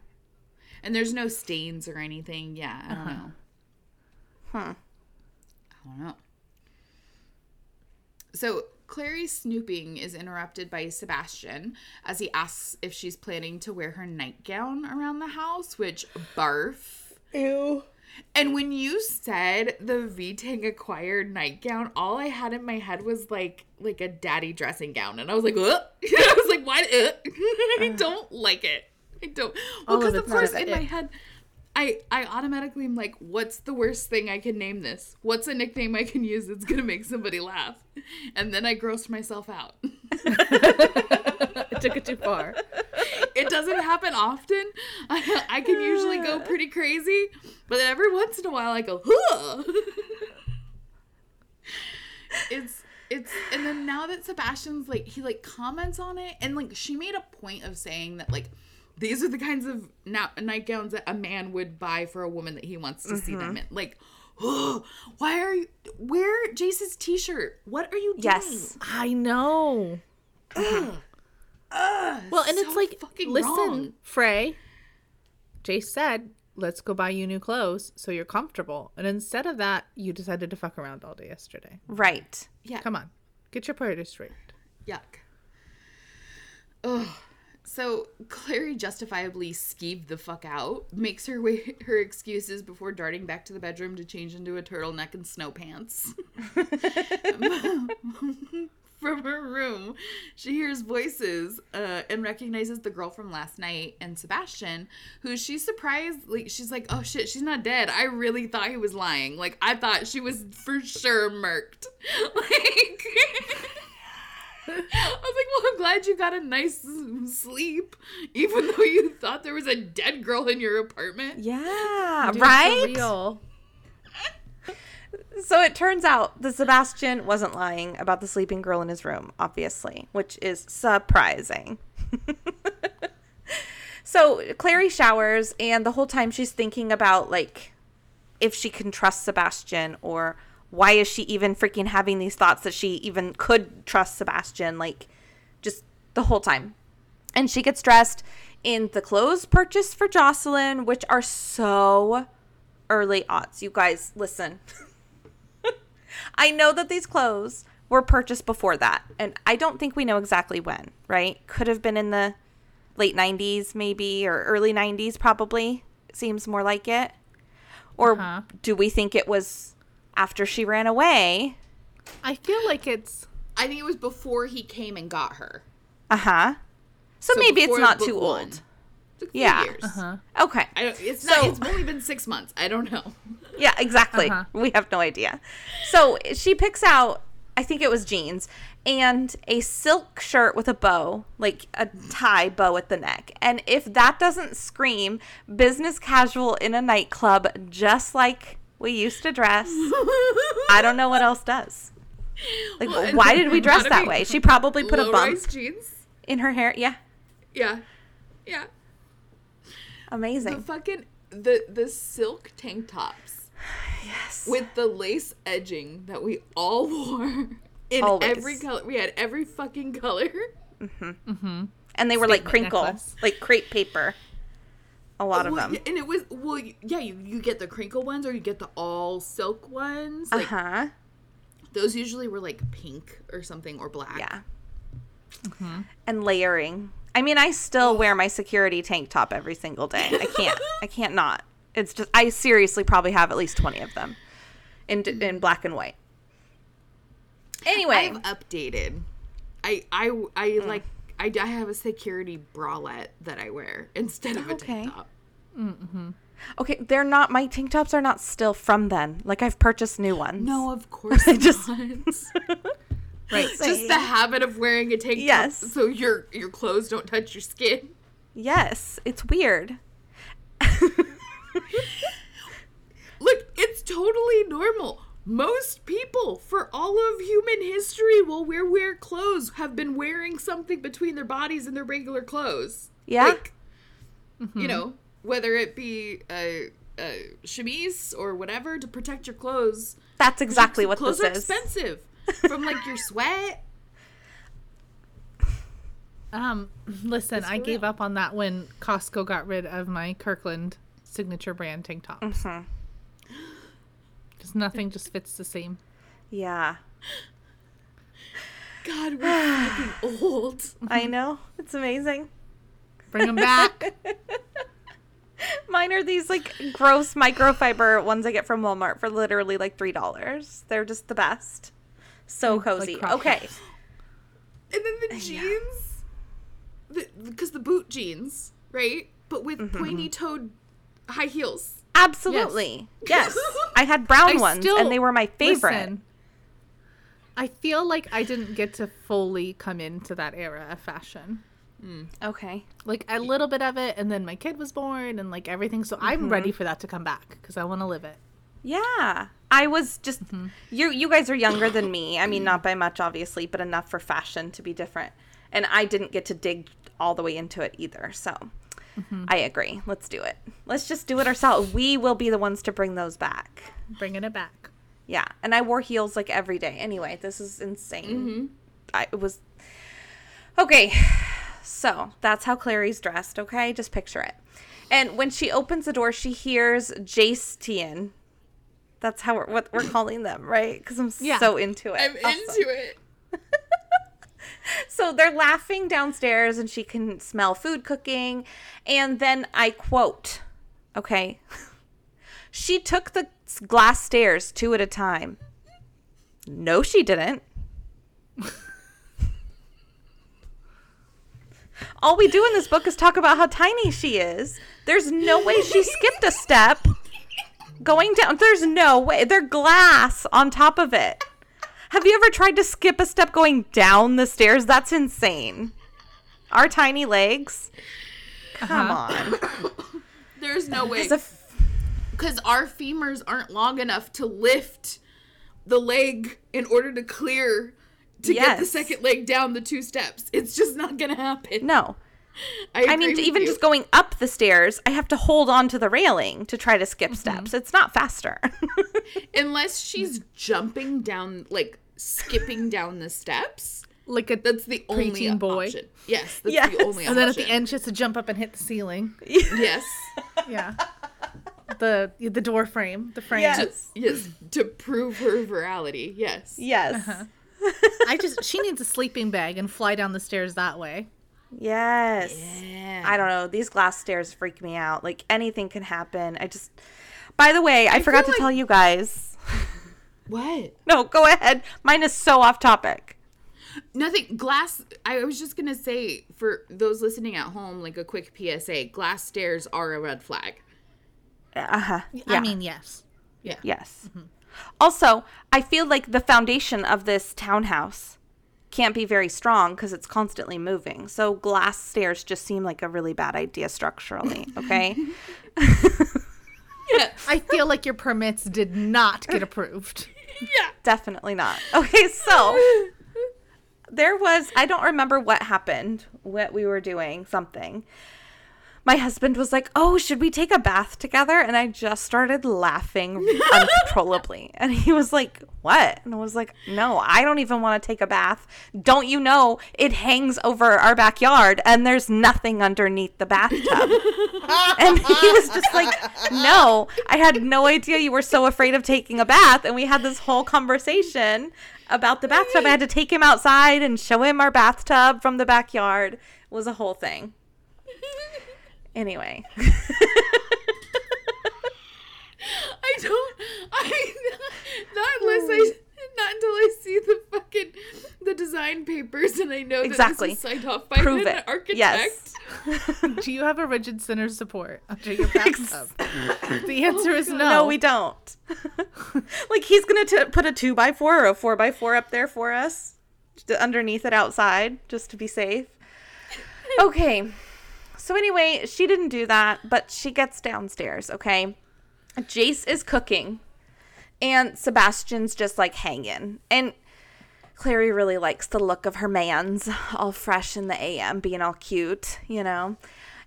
And there's no stains or anything. Yeah, I don't uh-huh. know. Huh. I don't know. So Clary's snooping is interrupted by Sebastian as he asks if she's planning to wear her nightgown around the house, which barf. Ew. And when you said the V-Tang acquired nightgown, all I had in my head was like like a daddy dressing gown, and I was like, Ugh. I was like, why? I don't like it. I don't. Well, All of because of, course in it. my head, I I automatically am like, what's the worst thing I can name this? What's a nickname I can use that's gonna make somebody laugh? And then I grossed myself out. I took it too far. it doesn't happen often. I, I can usually go pretty crazy, but then every once in a while I go, huh. it's it's and then now that Sebastian's like he like comments on it and like she made a point of saying that like these are the kinds of na- nightgowns that a man would buy for a woman that he wants to see them mm-hmm. in. Like, why are you wear Jace's t-shirt? What are you doing? Yes. I know. Ugh, uh-huh. Well, and it's like, fucking listen, wrong. Fray. Jace said, "Let's go buy you new clothes so you're comfortable." And instead of that, you decided to fuck around all day yesterday. Right. Yeah. Come on, get your priorities straight. Yuck. Ugh. So Clary justifiably skeeved the fuck out, makes her way her excuses before darting back to the bedroom to change into a turtleneck and snow pants. from her room, she hears voices uh, and recognizes the girl from last night and Sebastian, who she's surprised. Like she's like, "Oh shit, she's not dead." I really thought he was lying. Like I thought she was for sure murked. Like. I was like, well, I'm glad you got a nice sleep, even though you thought there was a dead girl in your apartment. Yeah. Dude, for right. real. So it turns out that Sebastian wasn't lying about the sleeping girl in his room, obviously, which is surprising. so Clary showers, and the whole time she's thinking about, like, if she can trust Sebastian or why is she even freaking having these thoughts that she even could trust Sebastian, like, just the whole time. And she gets dressed in the clothes purchased for Jocelyn, which are so early aughts. You guys, listen. I know that these clothes were purchased before that, and I don't think we know exactly when, right? Could have been in the late 90s, maybe, or early 90s, probably. Seems more like it. Or Uh-huh. do we think it was after she ran away? I feel like it's I think it was before he came and got her. Uh huh. So, So maybe it's not too one. old. Took Yeah. years. huh. Okay. It's not. It's only been six months. I don't know. Yeah, exactly. Uh-huh. We have no idea. So she picks out, I think it was jeans, and a silk shirt with a bow, like a tie bow at the neck. And if that doesn't scream business casual in a nightclub, just like we used to dress, I don't know what else does. Like, Well, why did we dress that way? She probably put a bump Low-rise jeans. in her hair. Yeah, Yeah, yeah. The amazing. fucking the the silk tank tops Yes. with the lace edging that we all wore in Always. every color. We had every fucking color. Mhm. Mhm. And they were like Statement crinkle, necklace. like crepe paper. A lot of them. and it was well, yeah. You, you get the crinkle ones or you get the all silk ones. Uh huh. those usually were like pink or something or black. Yeah. And layering. I mean, I still wear my security tank top every single day. I can't. I can't not. It's just. I seriously probably have at least twenty of them, in in black and white. Anyway, I've updated. I I I Mm. like I, I have a security bralette that I wear instead of a Okay. tank top. Mm-hmm. okay, they're not. My tank tops are not still from then. Like I've purchased new ones. No, of course Just- not. right. Just the habit of wearing a tank Yes. top so your your clothes don't touch your skin. Yes, it's weird. Look, it's totally normal. Most people, for all of human history, will wear wear clothes, have been wearing something between their bodies and their regular clothes. Yeah. Like, you know, whether it be a, a chemise or whatever to protect your clothes. That's exactly what clothes this are is. expensive. From like your sweat Um, listen, I gave up on that when Costco got rid of my Kirkland signature brand tank tops. Mm-hmm. Because nothing just fits the same. Yeah. God, we're fucking old. I know. It's amazing. Bring them back. Mine are these like gross microfiber ones I get from Walmart for literally like three dollars. They're just the best. So cozy. crop okay. And then the jeans, because the, boot jeans, right? But with Mm-hmm. pointy toed high heels. Absolutely. Yes. I had brown I ones still- and they were my favorite. Listen, I feel like I didn't get to fully come into that era of fashion. Okay. Like a little bit of it, and then my kid was born, and like everything. So Mm-hmm. I'm ready for that to come back because I want to live it. Yeah. I was just Mm-hmm. you you guys are younger than me. I mean not by much obviously, but enough for fashion to be different. And I didn't get to dig all the way into it either. So Mm-hmm. I agree. Let's do it. Let's just do it ourselves. We will be the ones to bring those back. Bringing it back. Yeah, and I wore heels like every day. Anyway, this is insane. I it was okay. So that's how Clary's dressed. Okay, just picture it. And when she opens the door, she hears Jastian. That's how we're, what we're calling them, right? Because I'm Yeah. so into it. I'm Awesome. into it. So they're laughing downstairs, and she can smell food cooking. And then I quote, okay, she took the glass stairs two at a time. No, she didn't. All we do in this book is talk about how tiny she is. There's no way she skipped a step going down. There's no way. They're glass on top of it. Have you ever tried to skip a step going down the stairs? That's insane. Our tiny legs. Come uh-huh. on. There's no way. It's a f- Because our femurs aren't long enough to lift the leg in order to clear to get the second leg down the two steps. It's just not gonna happen. no. I, I mean, even you. just going up the stairs, I have to hold on to the railing to try to skip mm-hmm. steps. It's not faster. unless she's jumping down, like skipping down the steps. Like a That's the only Preteen boy. option. Yes, that's Yes. the only option. and then at the end she has to jump up and hit the ceiling. yes, Yeah. the the door frame, the frame. Yes. yes, to prove her virality. Yes, yes. Uh-huh. I just she needs a sleeping bag and fly down the stairs that way. Yes. yeah. I don't know. These glass stairs freak me out. Like anything can happen. I just. By the way, I, forgot to like- tell you guys. What? No, go ahead. Mine is so off topic. Nothing. Glass. I was just gonna say for those listening at home, like a quick PSA: glass stairs are a red flag. Uh huh. Yeah. I mean, yes. Yeah. Yes. Also, I feel like the foundation of this townhouse can't be very strong because it's constantly moving. So glass stairs just seem like a really bad idea structurally. Okay. I feel like your permits did not get approved. Yeah. Definitely not. Okay, so there was I don't remember what happened, what we were doing, something. My husband was like, "Oh, should we take a bath together?" And I just started laughing uncontrollably. And he was like, "What?" And I was like, "No, I don't even want to take a bath. Don't you know it hangs over our backyard and there's nothing underneath the bathtub?" and he was just like, "No, I had no idea you were so afraid of taking a bath." And we had this whole conversation about the bathtub. I had to take him outside and show him our bathtub from the backyard. It was a whole thing. Anyway, I don't. I not unless I hmm. not until I see the fucking the design papers and I know Exactly. that this is signed off by Prove an it. architect. Yes. Do you have a rigid center support under your bathtub? the answer is oh, no. no, we don't. like he's gonna t- put a two by four or a four by four up there for us, underneath it outside, just to be safe. Okay. So anyway, she didn't do that, but she gets downstairs. Okay. Jace is cooking, and Sebastian's just like hanging, and. Clary really likes the look of her man's all fresh in the AM, being all cute, you know.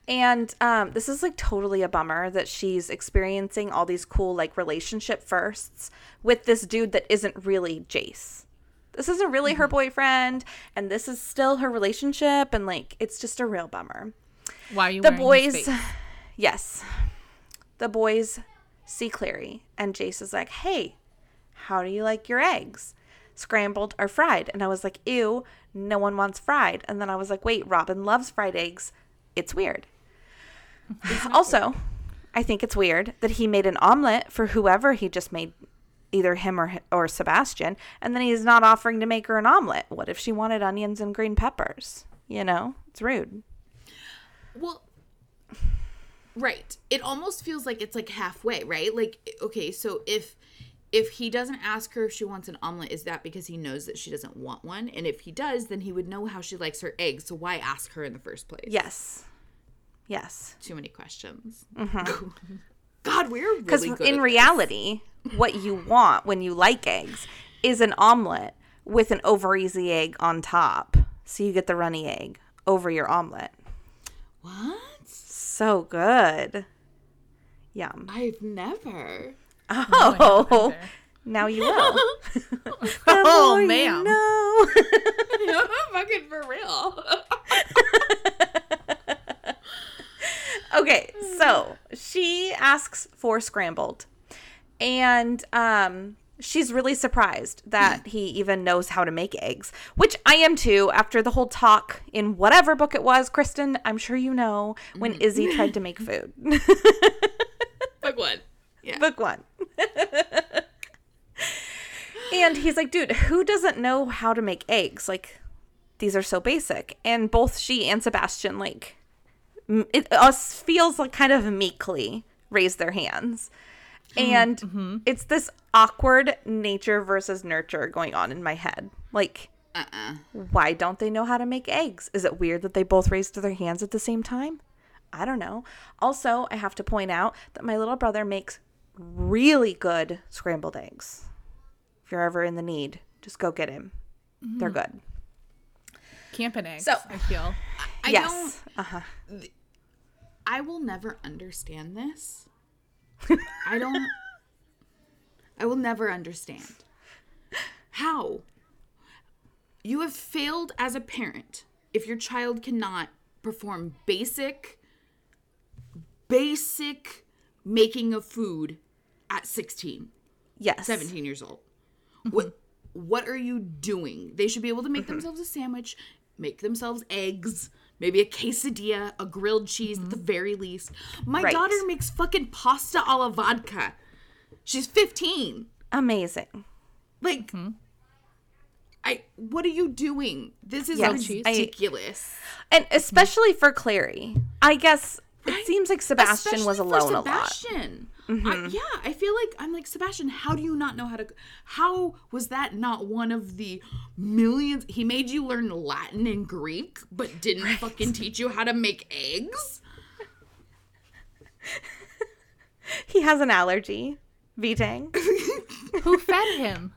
And um, this is like totally a bummer that she's experiencing all these cool like relationship firsts with this dude that isn't really Jace. This isn't really Mm-hmm. her boyfriend, and this is still her relationship, and like it's just a real bummer. Why are you The boys, yes, the boys see Clary, and Jace is like, "Hey, how do you like your eggs? Scrambled or fried?" And I was like, "Ew, no one wants fried." And then I was like, "Wait, Robin loves fried eggs. It's weird." also, I think it's weird that he made an omelet for whoever he just made, either him or or Sebastian, and then he's not offering to make her an omelet. What if she wanted onions and green peppers? You know, it's rude. Well, right. It almost feels like it's like halfway, right? Like, okay, so if if he doesn't ask her if she wants an omelet, is that because he knows that she doesn't want one? And if he does, then he would know how she likes her eggs. So why ask her in the first place? Yes. Yes. Too many questions. Mm-hmm. God, we're really Because in reality, what you want when you like eggs is an omelet with an over easy egg on top. So you get the runny egg over your omelet. What? So good. Yum. I've never. Oh, now you will. The Oh, more you ma'am. know. Fucking for real. okay, so she asks for scrambled. And um she's really surprised that mm. he even knows how to make eggs, which I am too after the whole talk in whatever book it was, Kristen, I'm sure you know, when mm. Izzy tried to make food. book one. Yeah. book 1. and he's like, "Dude, who doesn't know how to make eggs? Like these are so basic." And both she and Sebastian like it us feels like kind of meekly raise their hands. Mm-hmm. And mm-hmm. it's this awkward nature versus nurture going on in my head. Like, Uh-uh. why don't they know how to make eggs? Is it weird that they both raised their hands at the same time? I don't know. Also, I have to point out that my little brother makes really good scrambled eggs. If you're ever in the need, just go get him. They're mm-hmm. good. Camping eggs. So- I feel. I yes. Uh huh. don't. Uh-huh. I will never understand this. I don't. I will never understand. How? You have failed as a parent if your child cannot perform basic, basic making of food at 16. Yes. 17 years old. What what are you doing? They should be able to Mm-hmm. make themselves a sandwich, make themselves eggs, maybe a quesadilla, a grilled cheese at the very least. My Mm-hmm. Right. daughter makes fucking pasta alla vodka. She's 15. Amazing. Like Mm-hmm. I what are you doing? This is I- ridiculous. And especially for Clary. I guess it seems like Sebastian was Especially alone a lot. Mm-hmm. I, yeah, I feel like I'm like Sebastian. How do you not know how to? How was that not one of the millions? He made you learn Latin and Greek, but didn't fucking teach you how to make eggs. He has an allergy. Vitang. Who fed him?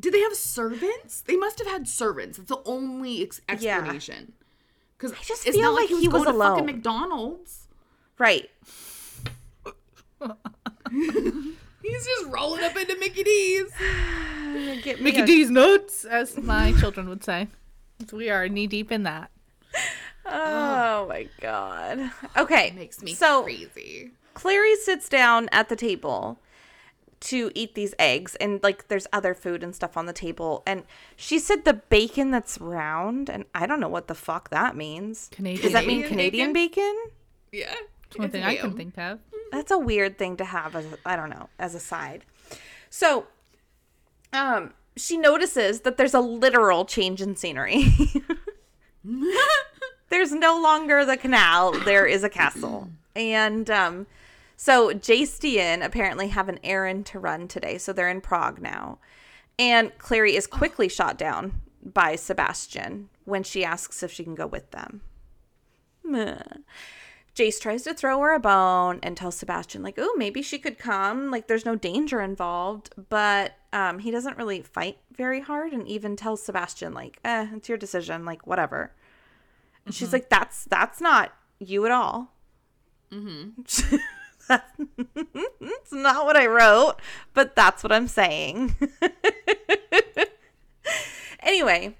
Did they have servants? They must have had servants. It's the only ex- explanation. Because I just it's feel not like, like he was he was to fucking alone. McDonald's. right. He's just rolling up into Mickey D's. Get me Mickey a- D's nuts, as my children would say. We are knee deep in that. Oh, oh my god. Okay. Makes me so crazy. Clary sits down at the table to eat these eggs and like there's other food and stuff on the table and she said the bacon that's round and I don't know what the fuck that means. Canadian Does that mean Canadian Canadian bacon? Yeah. One it's thing I can think of. That's a weird thing to have as I don't know, as a side. So um she notices that there's a literal change in scenery. there's no longer the canal, there is a castle. And um so Jastian apparently have an errand to run today, so they're in Prague now. And Clary is quickly shot down by Sebastian when she asks if she can go with them. Jace tries to throw her a bone and tells Sebastian, like, oh, maybe she could come. Like, there's no danger involved. But um, he doesn't really fight very hard and even tells Sebastian, like, eh, it's your decision. Like, whatever. And she's like, that's that's not you at all. Mm-hmm. it's not what I wrote, but that's what I'm saying. Anyway,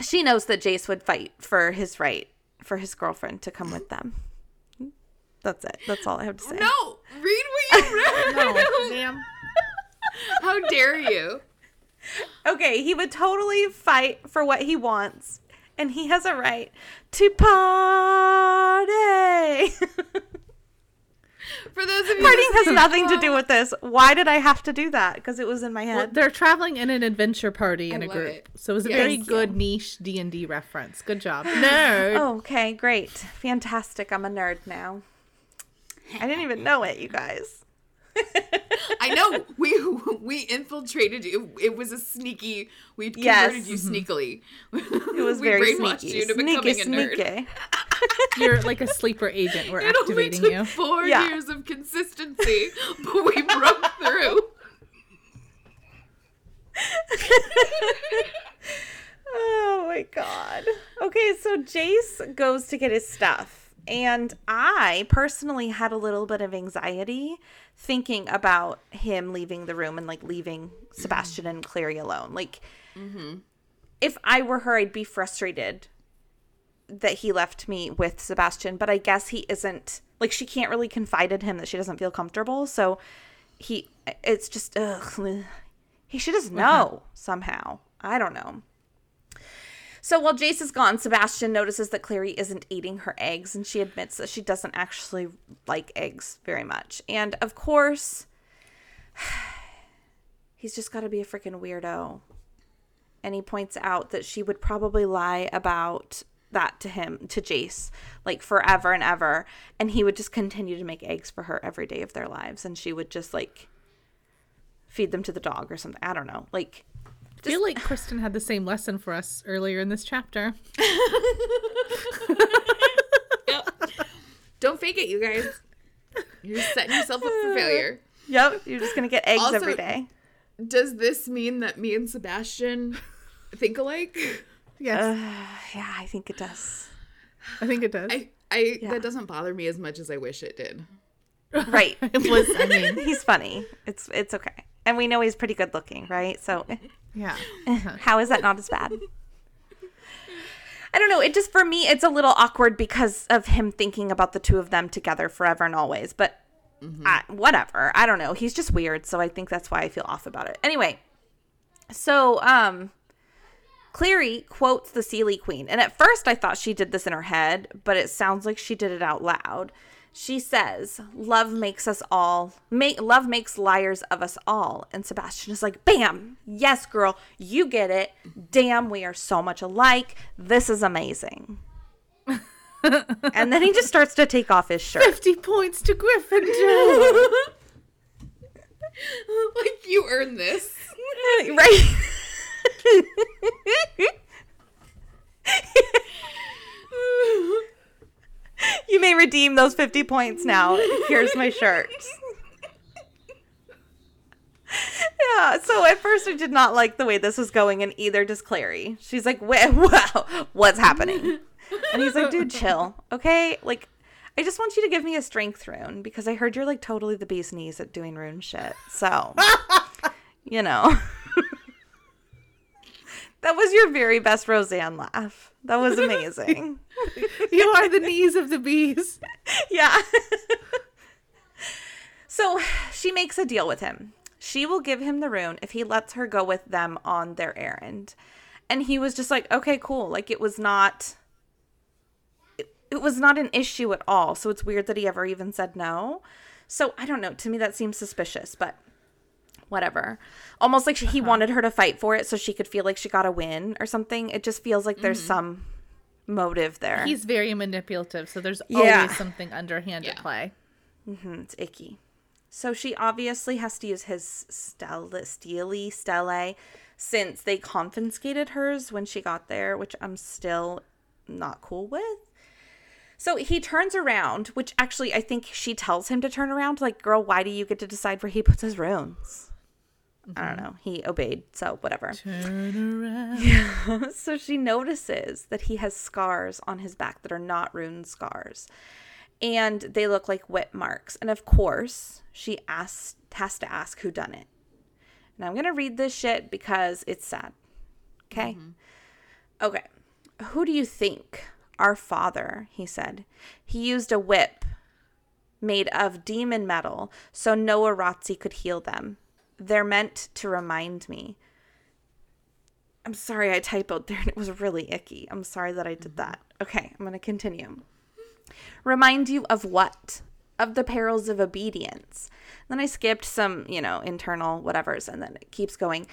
she knows that Jace would fight for his right for his girlfriend to come with them. That's it. That's all I have to say. No, read what you read. No, ma'am. How dare you? Okay, he would totally fight for what he wants, and he has a right to party. For those of you Partying has listening- nothing to do with this. Why did I have to do that? Because it was in my Well, head. they're traveling in an adventure party in I a group, it. so it was a Yes. very Thank good niche D and D reference. Good job, nerd. Oh, okay, great. Fantastic. I'm a nerd now. I didn't even know it, you guys. I know we we infiltrated you. It was a sneaky. We converted Yes. you mm-hmm. sneakily. It was we very brainwashed sneaky. you to sneaky, becoming a nerd. sneaky. You're like a sleeper agent. We're It only took you. four Yeah. years of consistency, but we broke through. Oh my god. Okay, so Jace goes to get his stuff. And I personally had a little bit of anxiety thinking about him leaving the room and like leaving Sebastian and Clary alone. Like, mm-hmm. if I were her, I'd be frustrated that he left me with Sebastian, but I guess he isn't like she can't really confide in him that she doesn't feel comfortable. So he, it's just, ugh, he should just uh-huh. know somehow. I don't know. So while Jace is gone, Sebastian notices that Clary isn't eating her eggs, and she admits that she doesn't actually like eggs very much. And of course, he's just got to be a freaking weirdo. And he points out that she would probably lie about that to him, to Jace, like forever and ever. And he would just continue to make eggs for her every day of their lives. And she would just like feed them to the dog or something. I don't know. Like, I feel like Kristen had the same lesson for us earlier in this chapter. Don't fake it, you guys. You're setting yourself up for failure. Yep, you're just gonna get eggs Also- every day. Does this mean that me and Sebastian think alike? Yes, uh, Yeah, I think it does. I think it does. I, I Yeah. that doesn't bother me as much as I wish it did. Right. it was. I mean, he's funny. It's it's okay. And we know he's pretty good looking, right? So yeah. how is that not as bad? I don't know. It just for me it's a little awkward because of him thinking about the two of them together forever and always. But I, whatever. I don't know. He's just weird, so I think that's why I feel off about it. Anyway, so um Clary quotes the Seelie Queen. And at first I thought she did this in her head, but it sounds like she did it out loud. She says, "Love makes us all make love makes liars of us all." And Sebastian is like, "Bam. Yes, girl. You get it. Damn, we are so much alike. This is amazing." and then he just starts to take off his shirt. 50 points to Gryffindor. like you earned this. right? you may redeem those 50 points now. Here's my shirt. Yeah, so at first I did not like the way this was going, and either does Clary. She's like, "Wha- wow, what's happening? And he's like, dude, chill, okay? Like, I just want you to give me a strength rune because I heard you're like totally the bee's knees at doing rune shit. So, you know. That was your very best Roseanne laugh. That was amazing. you are the knees of the bees. yeah. so she makes a deal with him. She will give him the rune if he lets her go with them on their errand. And he was just like, okay, cool. Like it was not it, it was not an issue at all. So it's weird that he ever even said no. So I don't know. To me that seems suspicious, but whatever. Almost like he wanted her to fight for it so she could feel like she got a win or something. It just feels like there's some motive there. He's very manipulative, so there's Yeah. always something underhand at play. Mm, it's icky. So she obviously has to use his Stella, Steely Stella since they confiscated hers when she got there, which I'm still not cool with. So he turns around, which actually I think she tells him to turn around. Like, girl, why do you get to decide where he puts his runes? I don't mm-hmm. know. He obeyed, so whatever. Turn around. so she notices that he has scars on his back that are not rune scars. And they look like whip marks. And of course, she asks has to ask who done it. And I'm gonna read this shit because it's sad. Okay. Mm-hmm. Okay. Who do you think? Our father, he said. He used a whip made of demon metal so no iratze could heal them. They're meant to remind me. I'm sorry I typoed there and it was really icky. I'm sorry that I did mm-hmm. that. Okay, I'm going to continue. Remind you of what? Of the perils of obedience. Then I skipped some, you know, internal whatevers and then it keeps going.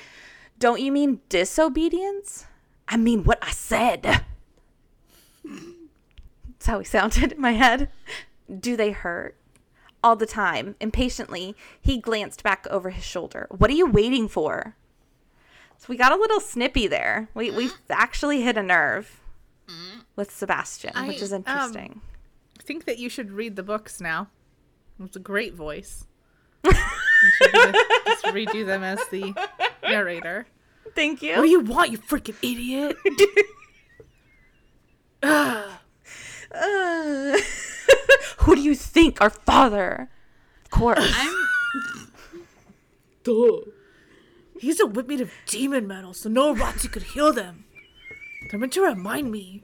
Don't you mean disobedience? I mean what I said. That's how he sounded in my head. Do they hurt? All the time. Impatiently, he glanced back over his shoulder. What are you waiting for? So we got a little snippy there. We we actually hit a nerve with Sebastian, which I, is um, interesting. I think that you should read the books now. It's a great voice. You should just redo them as the narrator. Thank you. What do you want, you freaking idiot? Uh, who do you think? Our father. Of course. I'm. Duh. He's a whip made of demon metal, so no iratze could heal them. They're meant to remind me.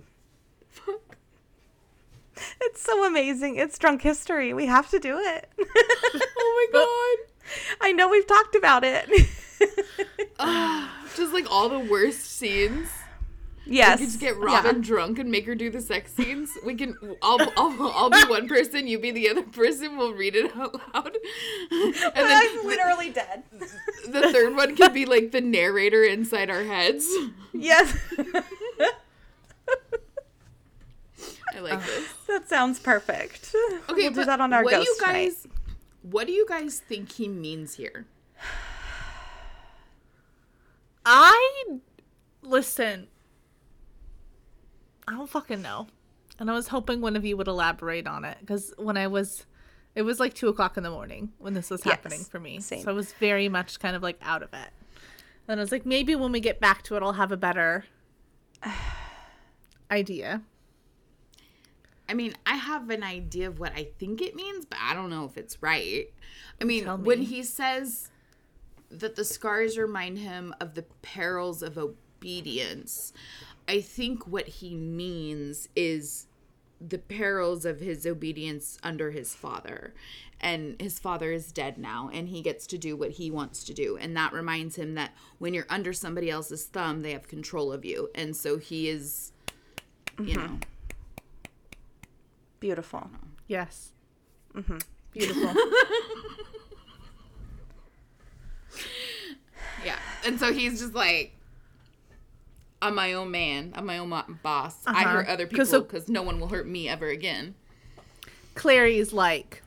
It's so amazing. It's drunk history. We have to do it. Oh my god. I know we've talked about it. Ah, just like all the worst scenes. Yes. We could just get Robin Yeah. drunk and make her do the sex scenes. We can. I'll, I'll, I'll be one person. You be the other person. We'll read it out loud. And then I'm literally dead. the third one could be like the narrator inside our heads. yes. I like this. that sounds perfect. Okay, we'll do that on our what do ghost you tonight. guys? What do you guys think he means here? I listen. I don't fucking know, and I was hoping one of you would elaborate on it because when I was, it was like two o'clock in the morning when this was Yes, happening for me, same. so I was very much kind of like out of it. And I was like, maybe when we get back to it, I'll have a better idea. I mean, I have an idea of what I think it means, but I don't know if it's right. I mean, Tell when he says that the scars remind him of the perils of obedience, I think what he means is the perils of his obedience under his father. And his father is dead now, and he gets to do what he wants to do. And that reminds him that when you're under somebody else's thumb, they have control of you. And so he is, you mm-hmm. know. Beautiful. Yes, mm-hmm. Beautiful. yeah. And so he's just like, I'm my own man. I'm my own boss. I Uh-huh. hurt other people so- because no one will hurt me ever again. Clary's like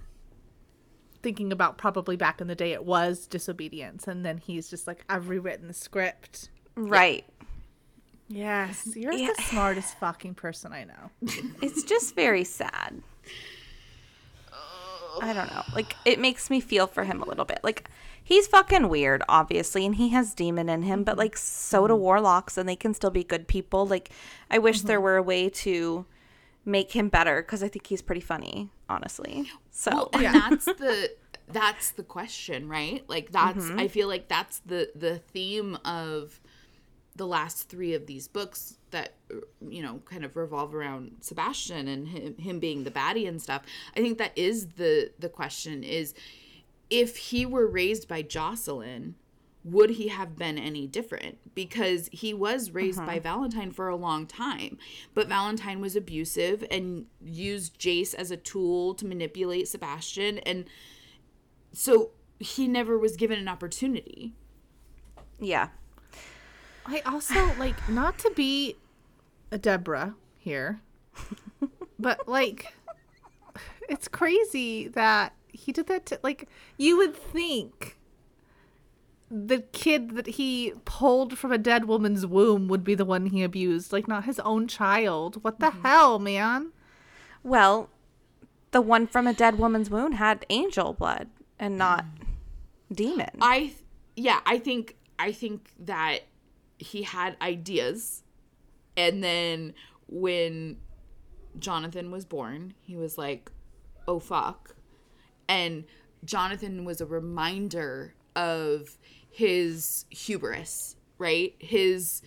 thinking about probably back in the day it was disobedience, and then he's just like, I've rewritten the script. Right. Yes, you're Yeah. the smartest fucking person I know. It's just very sad. I don't know. Like it makes me feel for him a little bit. Like he's fucking weird, obviously, and he has demon in him, but like so do mm-hmm. warlocks and they can still be good people. Like I wish there mm-hmm. were a way to make him better cuz I think he's pretty funny, honestly. So, Well, and that's the that's the question, right? Like that's mm-hmm. I feel like that's the the theme of the last three of these books that uh, you know kind of revolve around Sebastian and him, him being the baddie and stuff. I think that is the the question is if he were raised by Jocelyn, would he have been any different? Because he was raised by uh-huh. Valentine for a long time, but Valentine was abusive and used Jace as a tool to manipulate Sebastian, and so he never was given an opportunity. yeah. I also like not to be a Deborah here, but like it's crazy that he did that to like you would think the kid that he pulled from a dead woman's womb would be the one he abused, like not his own child. What the mm-hmm. hell, man? Well, the one from a dead woman's womb had angel blood and not mm. demon. I th- yeah, I think I think that he had ideas and then when Jonathan was born, he was like, "Oh fuck." And Jonathan was a reminder of his hubris, right? His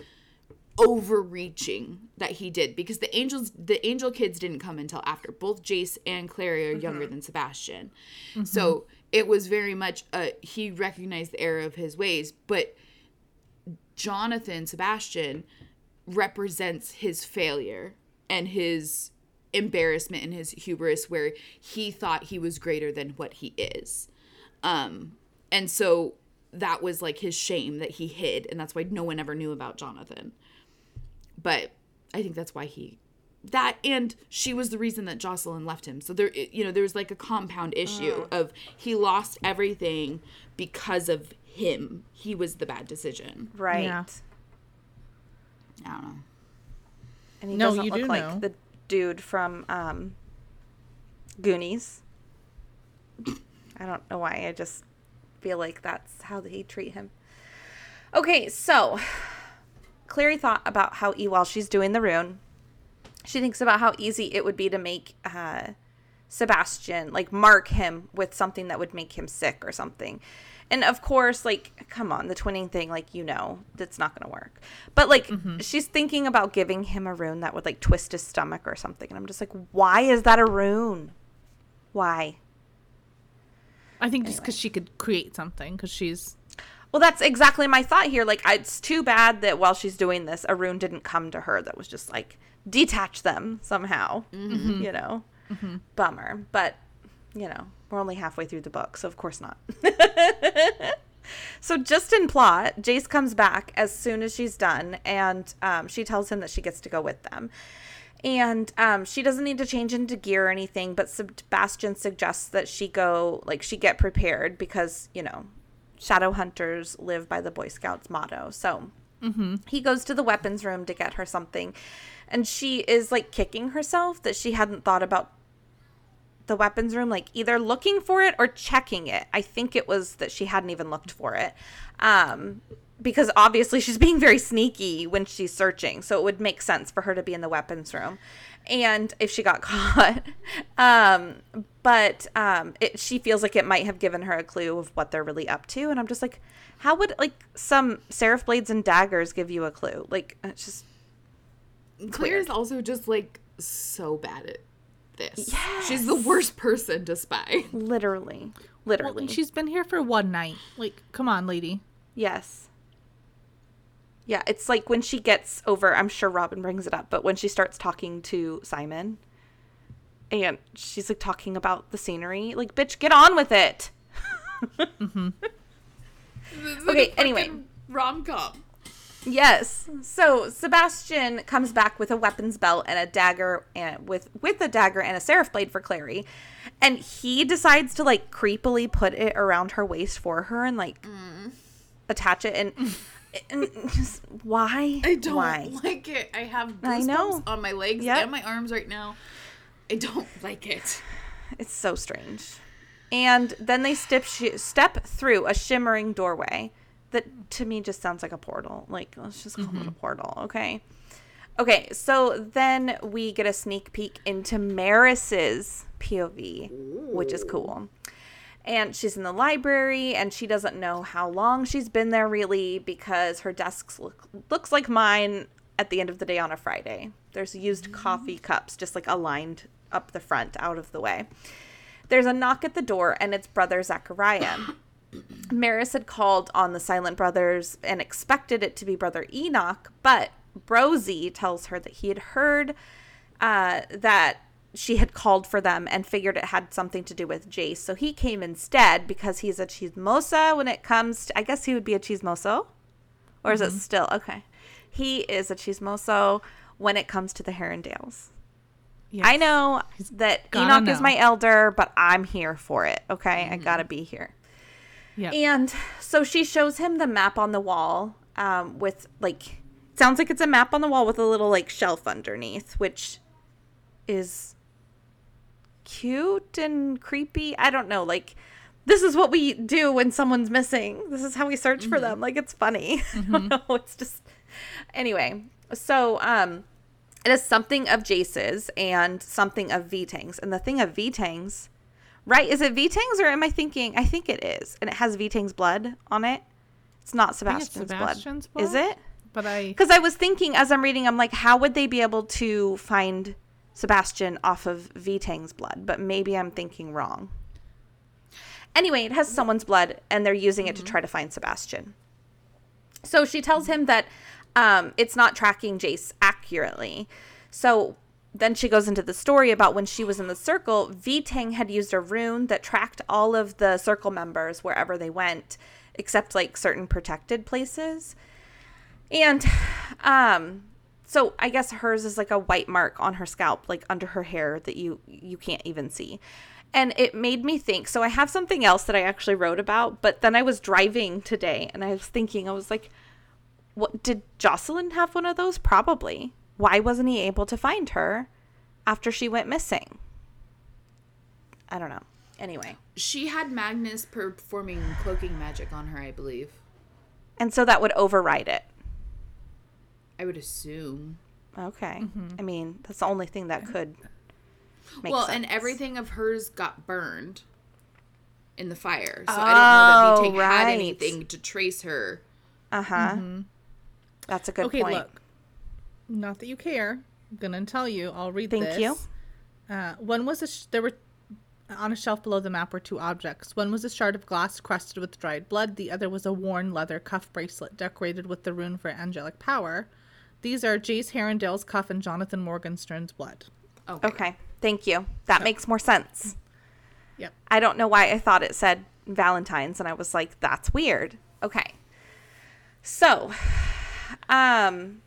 overreaching that he did. Because the angels the angel kids didn't come until after. Both jace and clary are younger than sebastian. So it was very much uh he recognized the error of his ways but jonathan sebastian represents his failure and his embarrassment and his hubris where he thought he was greater than what he is um and so that was like his shame that he hid and that's why no one ever knew about jonathan but I think that's why he that and she was the reason that Jocelyn left him. So there you know there's like a compound issue of he lost everything because of him. He was the bad decision. Right. Yeah. I don't know. And he No, doesn't you look do like know. the dude from um, Goonies. I don't know why. I just feel like that's how they treat him. Okay, so Clary thought about how e- while she's doing the rune, she thinks about how easy it would be to make uh, Sebastian like mark him with something that would make him sick or something. And of course, like, come on, the twinning thing, like, you know, that's not going to work. But, like, mm-hmm. she's thinking about giving him a rune that would, like, twist his stomach or something. And I'm just like, why is that a rune? Why? I think just because she could create something because she's Well, that's exactly my thought here. Like, it's too bad that while she's doing this, a rune didn't come to her that was just like detach them somehow. Mm-hmm. You know, mm-hmm. bummer. But you know, we're only halfway through the book, so of course not. so, just in plot, Jace comes back as soon as she's done, and um, she tells him that she gets to go with them. And um, she doesn't need to change into gear or anything, but Sebastian suggests that she go, like, she get prepared because, you know, shadow hunters live by the Boy Scouts motto. So he goes to the weapons room to get her something. And she is like kicking herself that she hadn't thought about the weapons room, like either looking for it or checking it. I think it was that she hadn't even looked for it. Um, because obviously she's being very sneaky when she's searching. So it would make sense for her to be in the weapons room. And if she got caught, um, but um, it, she feels like it might have given her a clue of what they're really up to. And I'm just like, how would like some seraph blades and daggers give you a clue? Like, it's just Clary's also just like so bad at this. Yes. She's the worst person to spy. literally, well, literally. she's been here for one night. Like, come on, lady. Yes. Yeah, it's like when she gets over, I'm sure Robin brings it up, but when she starts talking to Simon and she's like talking about the scenery, like, bitch, get on with it. Mm-hmm. Okay, anyway. Rom com. Yes. So Sebastian comes back with a weapons belt and a dagger and with with a dagger and a seraph blade for Clary. And he decides to like creepily put it around her waist for her and like mm. attach it and, and just why? I don't why? like it. I have I know. on my legs Yep. and my arms right now. I don't like it. It's so strange. And then they step sh- step through a shimmering doorway that to me just sounds like a portal. Like let's just call it a mm-hmm. portal, okay? Okay, so then we get a sneak peek into Maryse's POV, which is cool. And she's in the library and she doesn't know how long she's been there really because her desk look, looks like mine at the end of the day on a Friday. There's used mm. coffee cups just like aligned up the front out of the way. There's a knock at the door, and it's Brother Zachariah. Maryse had called on the Silent Brothers and expected it to be Brother Enoch, but Brosie tells her that he had heard uh, that she had called for them and figured it had something to do with Jace. So he came instead because he's a chismosa when it comes to, I guess he would be a chismoso? Or is it still? Okay. He is a chismoso when it comes to the Herondales. I know that Enoch is my elder, but I'm here for it. Okay, I gotta be here. Yeah. And so she shows him the map on the wall, um, with like, sounds like it's a map on the wall with a little like shelf underneath, which is cute and creepy. I don't know, like. This is what we do when someone's missing. This is how we search for them. Like it's funny. I don't know. It's just anyway. So um it is something of Jace's and something of Valentine's. And the thing of Valentine's, right? Is it Valentine's or am I thinking? I think it is. And it has Valentine's blood on it. It's not think it's Sebastian's, Sebastian's blood. Is it? But I Because I was thinking as I'm reading, I'm like, how would they be able to find Sebastian off of Valentine's blood? But maybe I'm thinking wrong. Anyway, it has someone's blood, and they're using it to try to find Sebastian. So she tells him that um, it's not tracking Jace accurately. So then she goes into the story about when she was in the circle, Valentine had used a rune that tracked all of the circle members wherever they went, except like certain protected places. And um so I guess hers is like a white mark on her scalp, like under her hair that you you can't even see. And it made me think. So I have something else that I actually wrote about, but then I was driving today and I was thinking I was like what did Jocelyn have one of those? Probably. Why wasn't he able to find her after she went missing? I don't know. Anyway. She had Magnus performing cloaking magic on her, I believe. And so that would override it. I would assume. Okay. I mean, that's the only thing that could make well, sense. and everything of hers got burned in the fire. So I don't know that he Valentine had anything to trace her. Uh huh. That's a good okay, point. look. Not that you care. I'm gonna tell you. I'll read Thank this. you. Uh, one was a sh- there were on a shelf below the map were two objects. One was a shard of glass crusted with dried blood. The other was a worn leather cuff bracelet decorated with the rune for angelic power. These are Jace Herondale's cuff and Jonathan Morgenstern's blood. Okay. Okay. Thank you. That makes more sense. Yep. I don't know why I thought it said Valentine's and I was like, that's weird. Okay. So, um,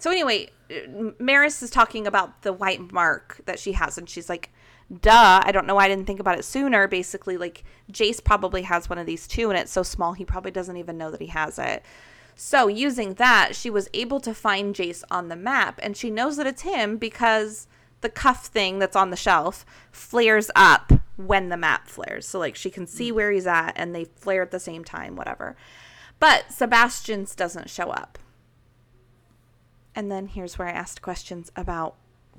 so anyway, Maryse is talking about the white mark that she has, and she's like, duh, I don't know why I didn't think about it sooner. Basically, like, Jace probably has one of these too, and it's so small he probably doesn't even know that he has it. So, using that, she was able to find Jace on the map, and she knows that it's him because the cuff thing that's on the shelf flares up when the map flares. So, like, she can see where he's at, and they flare at the same time, whatever. But Sebastian's doesn't show up. And then here's where I asked questions about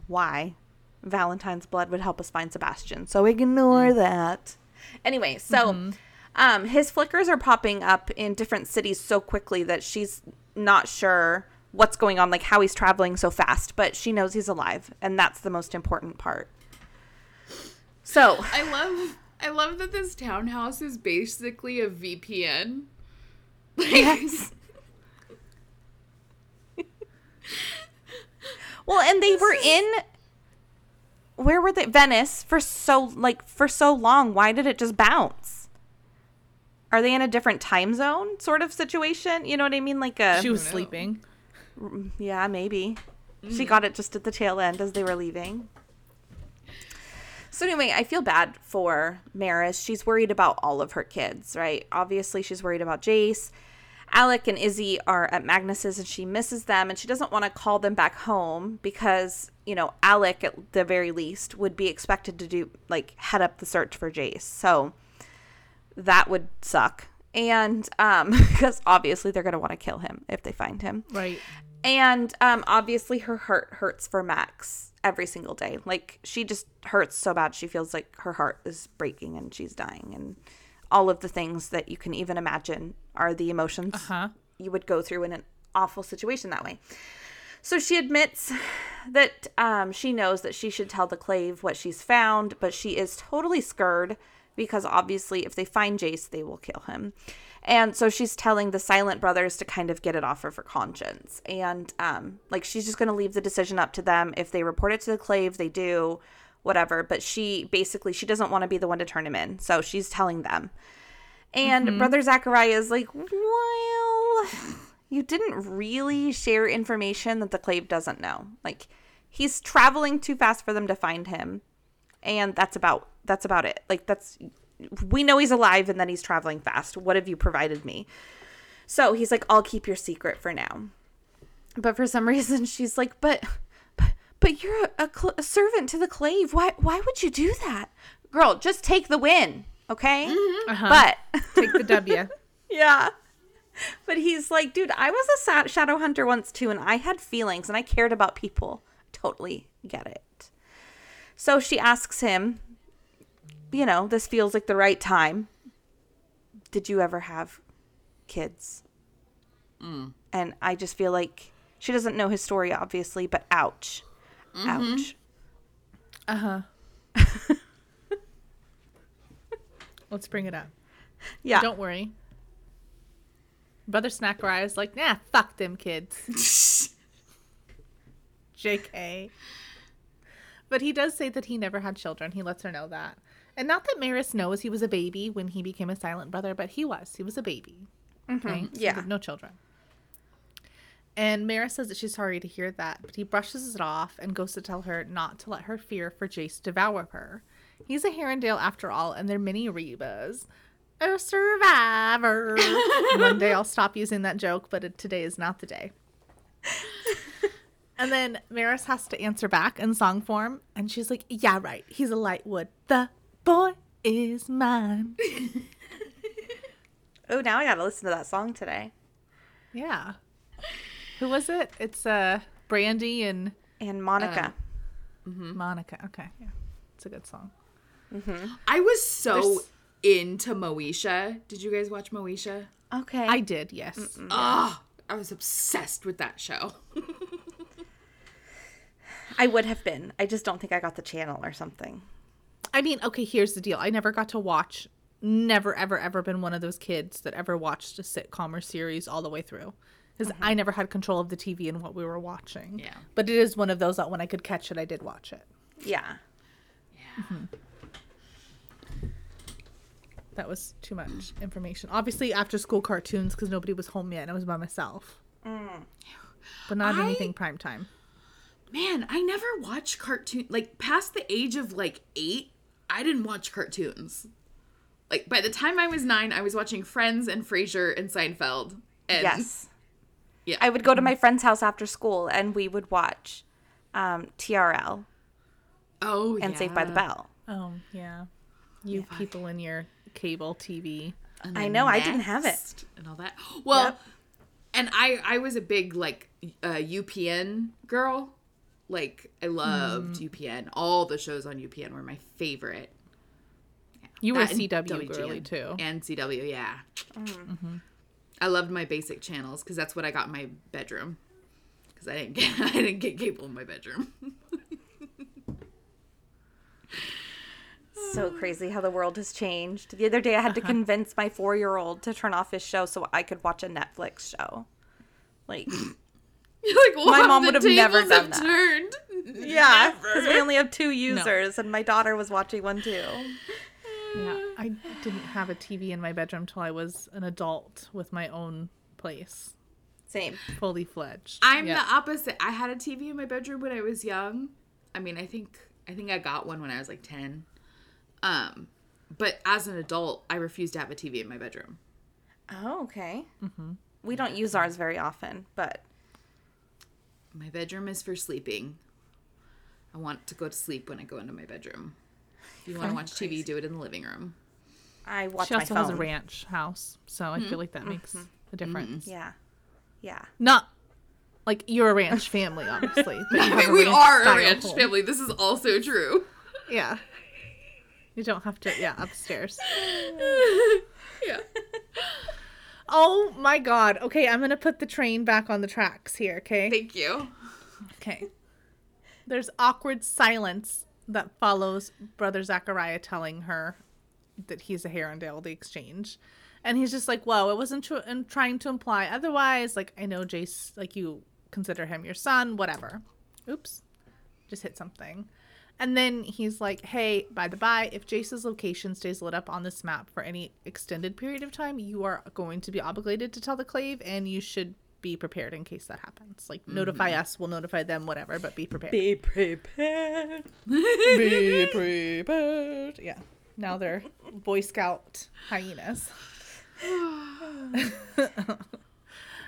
why Valentine's blood would help us find Sebastian. So ignore that. Anyway, so um, his flickers are popping up in different cities so quickly that she's not sure what's going on, like how he's traveling so fast, but she knows he's alive, and that's the most important part. So, I love I love that this townhouse is basically a VPN. Like, yes. Well, and they were in where were they? Venice for so like for so long. Why did it just bounce? Are they in a different time zone sort of situation? You know what I mean? Like a She was sleeping. Mm, yeah, maybe. She got it just at the tail end as they were leaving. So anyway, I feel bad for Maryse. She's worried about all of her kids, right? Obviously, she's worried about Jace. Alec and Izzy are at Magnus's and she misses them and she doesn't want to call them back home because, you know, Alec at the very least would be expected to do like head up the search for Jace. So that would suck. And um because obviously they're going to want to kill him if they find him. Right. And um, obviously, her heart hurts for Max every single day. Like, she just hurts so bad. She feels like her heart is breaking and she's dying. And all of the things that you can even imagine are the emotions Huh? you would go through in an awful situation that way. So she admits that um, she knows that she should tell the Clave what she's found, but she is totally scared because obviously, if they find Jace, they will kill him. And so she's telling the Silent Brothers to kind of get it off of her conscience. And um, like she's just going to leave the decision up to them. If they report it to the Clave, they do, whatever. But she basically, she doesn't want to be the one to turn him in. So she's telling them. And mm-hmm. Brother Zachariah is like, well, you didn't really share information that the Clave doesn't know. Like, he's traveling too fast for them to find him. And that's about that's about it. Like that's we know he's alive and that he's traveling fast. What have you provided me? So he's like, I'll keep your secret for now. But for some reason, she's like, but, but, but you're a, a, cl- a servant to the clave. Why, why would you do that, girl? Just take the win, okay? Uh-huh. But Take the W. yeah. But he's like, dude, I was a sa- shadow hunter once too, and I had feelings and I cared about people. Totally get it. So she asks him, you know, this feels like the right time. Did you ever have kids? And I just feel like she doesn't know his story, obviously, but ouch. Ouch. Uh huh. Let's bring it up. Yeah. Don't worry. Brother Snackariah is like, nah, fuck them kids. JK. But he does say that he never had children. He lets her know that. And not that Maryse knows he was a baby when he became a silent brother, but he was. He was a baby. So he Yeah. had no children. And Maryse says that she's sorry to hear that, but he brushes it off and goes to tell her not to let her fear for Jace devour her. He's a Herondale after all, and they're mini Rebas. A survivor. One day I'll stop using that joke, but today is not the day. and then Maryse has to answer back in song form, and she's like, Yeah, right. He's a Lightwood. The boy is mine. Oh, now I gotta listen to that song today. Yeah. Who was it? It's uh Brandy and And Monica. Monica. Okay. Yeah. It's a good song. I was so There's- into Moesha. Did you guys watch Moesha? okay. I did, yes. Ah, I was obsessed with that show. I would have been. I just don't think I got the channel or something. I mean, okay, here's the deal. I never got to watch never ever ever been one of those kids that ever watched a sitcom or series all the way through. Because mm-hmm. I never had control of the TV and what we were watching. Yeah. But it is one of those that when I could catch it, I did watch it. Yeah. Yeah. Mm-hmm. That was too much information. Obviously, after school cartoons because nobody was home yet and I was by myself. Mm. But not I- anything prime time. Man, I never watched cartoon like past the age of like eight. I didn't watch cartoons. Like by the time I was nine, I was watching Friends and Frasier and Seinfeld. And yes. Yeah. I would go to my friend's house after school and we would watch um, TRL oh and Saved by the. Bell. Oh, yeah. You people in your cable TV. I know, I didn't have it. And all that. Well, Yep. and I I was a big like uh, UPN girl. Like I loved Mm. UPN. All the shows on UPN were my favorite. You were That and CW WGN. girly too. And CW, yeah. Mm-hmm. I loved my basic channels because that's what I got in my bedroom. Because I didn't get I didn't get cable in my bedroom. So crazy how the world has changed. The other day I had to convince my four year old to turn off his show so I could watch a Netflix show. Like, like My mom would have never done have that. Turned. yeah, because we only have two users and my daughter was watching one too. Yeah, I didn't have a TV in my bedroom till I was an adult with my own place, Same. fully fledged. I'm Yeah. the opposite. I had a TV in my bedroom when I was young. I mean, I think I think I got one when I was like 10. Um, but as an adult, I refused to have a TV in my bedroom. Oh, okay. We don't use ours very often, but My bedroom is for sleeping. I want to go to sleep when I go into my bedroom. If you want to watch TV, do it in the living room. I watch she my also phone. has a ranch house, so I feel mm-hmm. like that mm-hmm. makes a difference. Mm-hmm. Yeah. Yeah. Not like you're a ranch family, obviously. But I mean, we are a ranch home. family. This is also true. Yeah. You don't have to. Yeah, upstairs. Yeah. Oh my god. Okay, I'm gonna put the train back on the tracks here. Okay. Thank you. Okay. There's awkward silence that follows Brother Zachariah telling her that he's a Herondale, the exchange. And he's just like, whoa, it wasn't tr- in trying to imply otherwise. Like, I know Jace, like, you consider him your son, whatever. Oops. Just hit something. And then he's like, hey, by the by, if Jace's location stays lit up on this map for any extended period of time, you are going to be obligated to tell the Clave, and you should be prepared in case that happens. Like, mm. notify us, we'll notify them, whatever, but be prepared. Be prepared. Be prepared. Yeah. Now they're Boy Scout hyenas.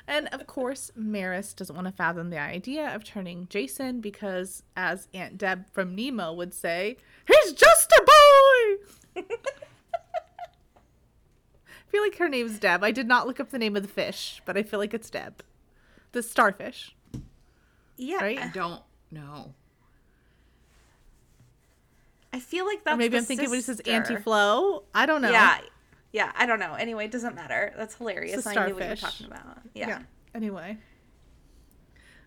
and of course, Maryse doesn't want to fathom the idea of turning Jason because, as Aunt Deb from Nemo would say, he's just a boy! I feel like her name's Deb. I did not look up the name of the fish, but I feel like it's Deb. The starfish, Yeah. right? I don't know. I feel like Or that's maybe the I'm thinking when he says anti-flow. I don't know. Yeah. Yeah, I don't know. Anyway, it doesn't matter. That's hilarious. It's a I knew what you were starfish. talking about. Yeah. Yeah. Anyway.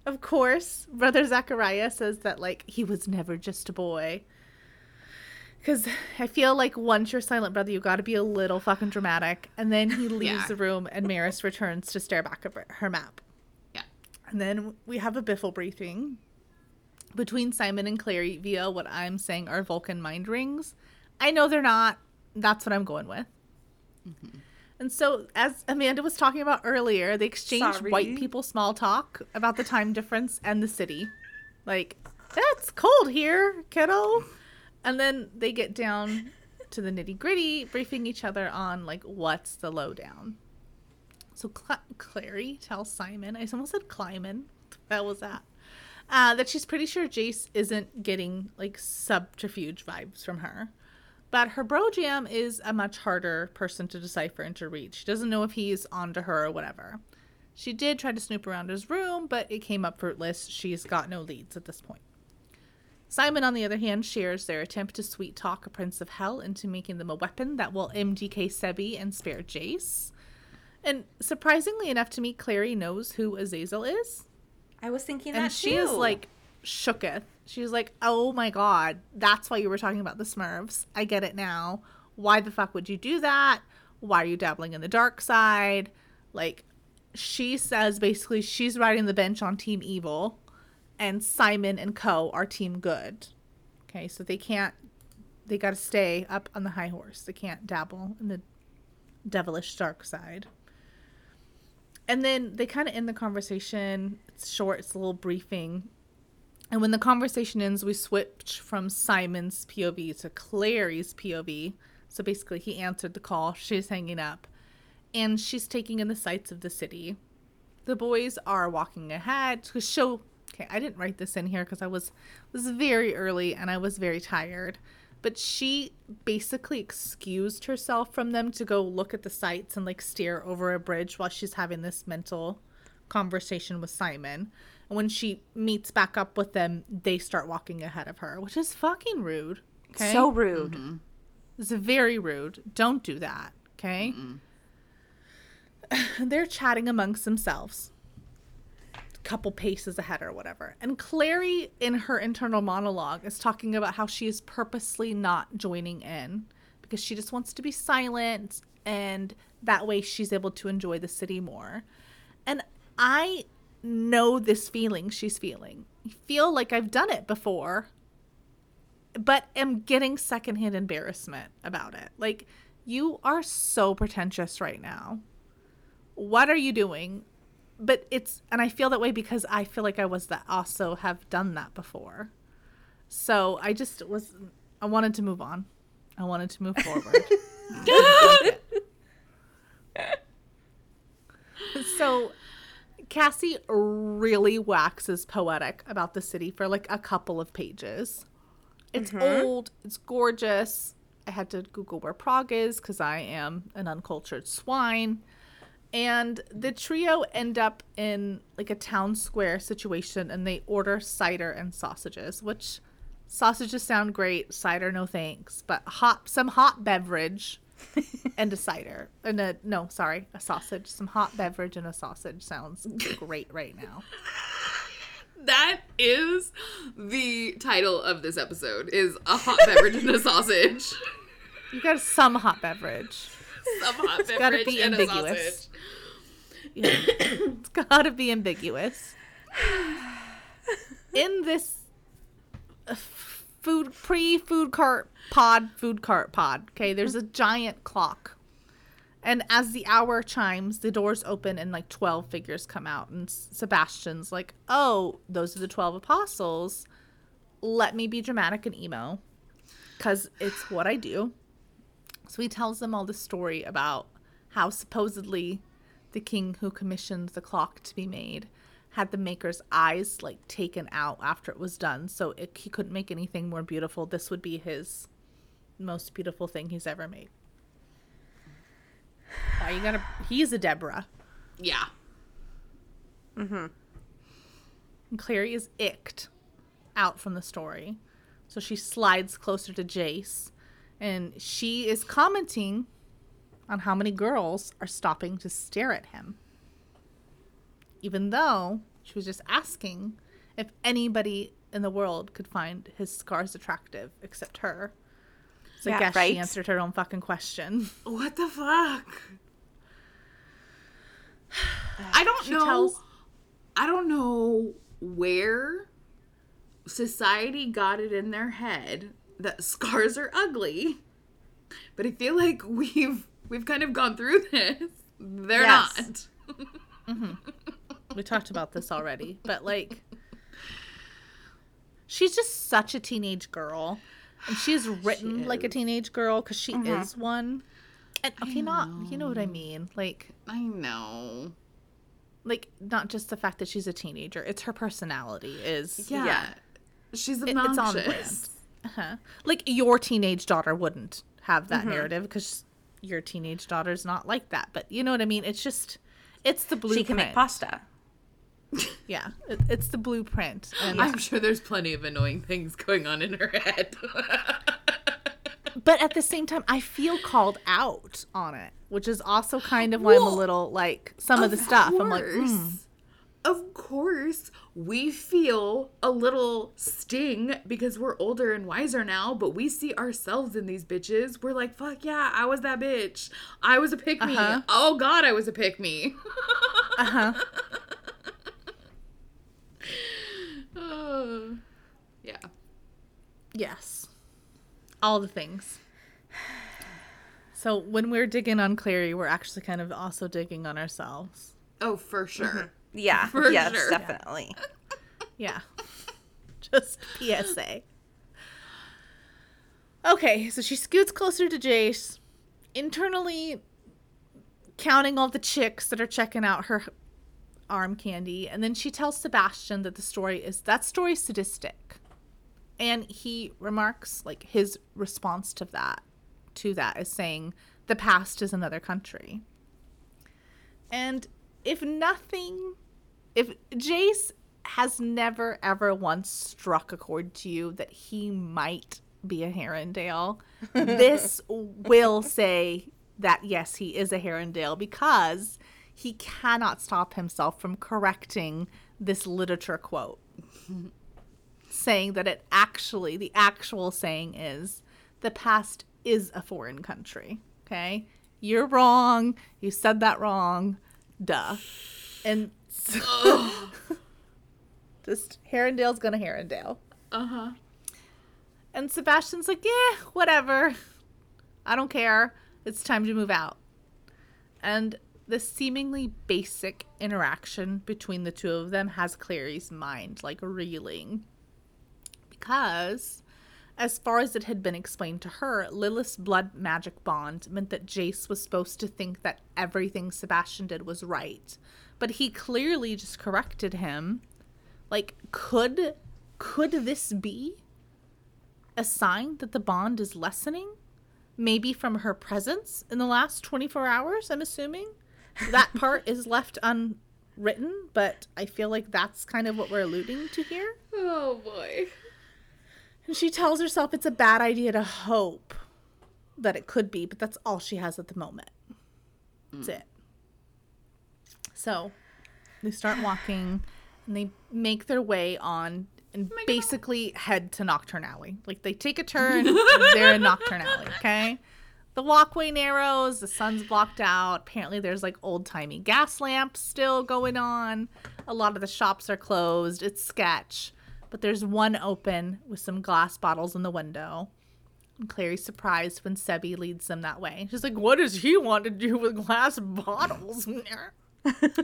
Of course, Brother Zachariah says that, like, he was never just a boy. Because I feel like once you're silent brother, you got to be a little fucking dramatic. And then he leaves Yeah. the room, and Maryse returns to stare back at her map. Yeah. And then we have a biffle briefing between Simon and Clary via what I'm saying are Vulcan mind rings. I know they're not. That's what I'm going with. Mm-hmm. And so, as Amanda was talking about earlier, they exchanged Sorry. white people small talk about the time difference and the city. Like, that's cold here, kiddo. And then they get down to the nitty gritty, briefing each other on, like, what's the lowdown. So, Cla- Clary tells Simon, I almost said Kleiman. That was that. Uh, that she's pretty sure Jace isn't getting, like, subterfuge vibes from her. But her bro jam is a much harder person to decipher and to read. She doesn't know if he's onto her or whatever. She did try to snoop around his room, but it came up fruitless. She's got no leads at this point. Simon, on the other hand, shares their attempt to sweet talk a Prince of Hell into making them a weapon that will MDK Sebi and spare Jace. And surprisingly enough to me, Clary knows who Azazel is I was thinking that and she is like shooketh. She's like, "Oh my god, that's why you were talking about the Smurfs. I get it now. Why the fuck would you do that? Why are you dabbling in the dark side?" Like, she says basically she's riding the bench on Team Evil, and Simon and Co are Team Good. Okay, so they can't. They got to stay up on the high horse. They can't dabble in the devilish dark side. And then they kind of end the conversation. It's short, it's a little briefing. And when the conversation ends, we switch from Simon's POV to Clary's POV. So basically, he answered the call. She's hanging up. And she's taking in the sights of the city. The boys are walking ahead to show. Okay, I didn't write this in here because I was was very early and I was very tired. But she basically excused herself from them to go look at the sights and like stare over a bridge while she's having this mental conversation with Simon. And when she meets back up with them, they start walking ahead of her, which is fucking rude. Okay? so rude. Mm-hmm. It's very rude. Don't do that. Okay? They're chatting amongst themselves. Couple paces ahead or whatever. And Clary, in her internal monologue, is talking about how she is purposely not joining in because she just wants to be silent and that way she's able to enjoy the city more. And I know this feeling she's feeling. I feel like I've done it before but am getting secondhand embarrassment about it. Like, you are so pretentious right now. What are you doing? But it's, and I feel that way because I feel like I was that also have done that before. So I just was, I wanted to move on. I wanted to move forward. so Cassie really waxes poetic about the city for like a couple of pages. It's mm-hmm. old, it's gorgeous. I had to Google where Prague is because I am an uncultured swine. And the trio end up in like a town square situation and they order cider and sausages, which sausages sound great, cider no thanks, but hot some hot beverage and a cider. And a no, sorry, a sausage. Some hot beverage and a sausage sounds great right now. That is the title of this episode is a hot beverage and a sausage. You got some hot beverage. Some hot beverage gotta be and ambiguous. Yeah. it's gotta be ambiguous. In this uh, food pre food cart pod food cart pod, okay, there's a giant clock. And as the hour chimes, the doors open and like 12 figures come out. And Sebastian's like, oh, those are the 12 apostles. Let me be dramatic and emo because it's what I do. So he tells them all the story about how supposedly the king who commissioned the clock to be made had the maker's eyes like taken out after it was done so it, he couldn't make anything more beautiful. This would be his most beautiful thing he's ever made. Wow, you gotta he's a deborah. Yeah. Mm-hmm. And clary is icked out from the story so she slides closer to jace and she is commenting on how many girls are stopping to stare at him even though she was just asking if anybody in the world could find his scars attractive except her. So Yeah, I guess right? she answered her own fucking question. What the fuck? I don't She know. tells- I don't know where society got it in their head that scars are ugly. But I feel like we've we've kind of gone through this. They're Yes. not. Mm-hmm. We talked about this already, but like she's just such a teenage girl. And she's written like a teenage girl because she mm-hmm. is one. And okay, not you know what I mean. Like I know. like not just the fact that she's a teenager, it's her personality is Yeah. Yeah. She's it- it's on brand. Uh-huh. Like your teenage daughter wouldn't have that Mm-hmm. narrative because your teenage daughter's not like that. But you know what I mean? It's just it's the blueprint. She can make pasta. Yeah, it, it's the blueprint. And I'm sure there's plenty of annoying things going on in her head. but at the same time, I feel called out on it, which is also kind of why I'm a little like some of, the stuff. I'm like, mm, Of course, we feel a little sting because we're older and wiser now, but we see ourselves in these bitches. We're like, fuck yeah, I was that bitch. I was a pick me. Uh-huh. Oh god, I was a pick me. uh huh. Uh, yeah. Yes. All the things. So when we're digging on Clary, we're actually kind of also digging on ourselves. Oh, for sure. Mm-hmm. Yeah. For yes, sure. definitely. Yeah. Just PSA. Okay, so she scoots closer to Jace, internally counting all the chicks that are checking out her arm candy, and then she tells Sebastian that the story is that story sadistic. And he remarks like his response to that to that is saying the past is another country. And if nothing if Jace has never ever once struck a chord to you that he might be a Herondale, this will say that yes, he is a Herondale because he cannot stop himself from correcting this literature quote, saying that it actually, the actual saying is, the past is a foreign country. Okay? You're wrong. You said that wrong. Duh. And so, just Herondale's gonna Herondale. Uh huh. And Sebastian's like, yeah, whatever. I don't care. It's time to move out. And the seemingly basic interaction between the two of them has Clary's mind like reeling. Because, as far as it had been explained to her, Lilith's blood magic bond meant that Jace was supposed to think that everything Sebastian did was right. But he clearly just corrected him. Like, could could this be a sign that the bond is lessening? Maybe from her presence in the last 24 hours, I'm assuming. That part is left unwritten, but I feel like that's kind of what we're alluding to here. Oh boy. And she tells herself it's a bad idea to hope that it could be, but that's all she has at the moment. That's hmm. it. So they start walking and they make their way on and oh basically head to Knockturn Alley. Like they take a turn, they're in Knockturn Alley, okay? The walkway narrows, the sun's blocked out. Apparently, there's like old timey gas lamps still going on. A lot of the shops are closed. It's sketch, but there's one open with some glass bottles in the window. And Clary's surprised when Sebi leads them that way. She's like, What does he want to do with glass bottles?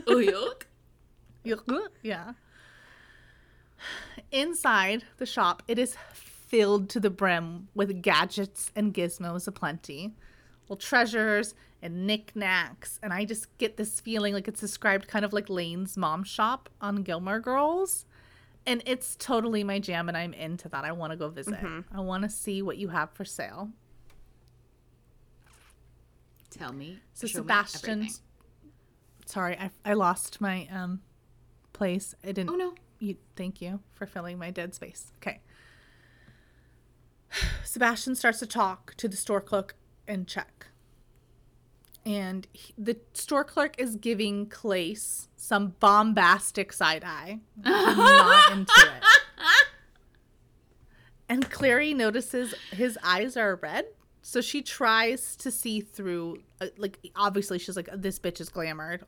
Oh yuck. Yuck. Yeah. Inside the shop, it is filled to the brim with gadgets and gizmos aplenty. Well, treasures and knickknacks. And I just get this feeling like it's described kind of like Lane's mom shop on Gilmore Girls. And it's totally my jam, and I'm into that. I want to go visit. Mm-hmm. I want to see what you have for sale. Tell me. So Sebastian's. Sorry, I, I lost my um place. I didn't. Oh no. You thank you for filling my dead space. Okay. Sebastian starts to talk to the store clerk and check. and he- the store clerk is giving Clace some bombastic side eye. I'm not into it. And Clary notices his eyes are red, so she tries to see through. Uh, Like, obviously, she's like, "This bitch is glamored.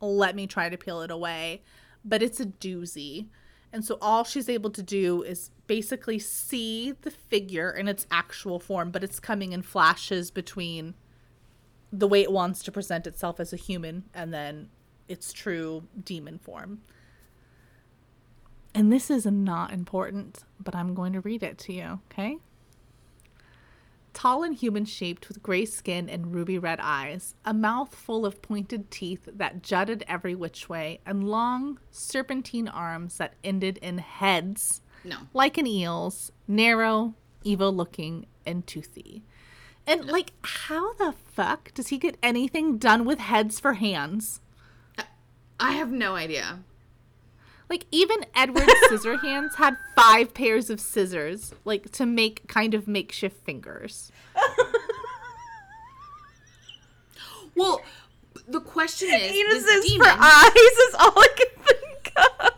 Let me try to peel it away," but it's a doozy. And so all she's able to do is basically see the figure in its actual form, but it's coming in flashes between the way it wants to present itself as a human and then its true demon form. And this is not important, but I'm going to read it to you, okay? Tall and human shaped with gray skin and ruby red eyes, a mouth full of pointed teeth that jutted every which way, and long, serpentine arms that ended in heads No. like an eel's, narrow, evil looking, and toothy. And like, how the fuck does he get anything done with heads for hands? I have no idea. Like even Edward Scissorhands had five pairs of scissors, like to make kind of makeshift fingers. Well, the question is, Enos this is for eyes is all I can think of.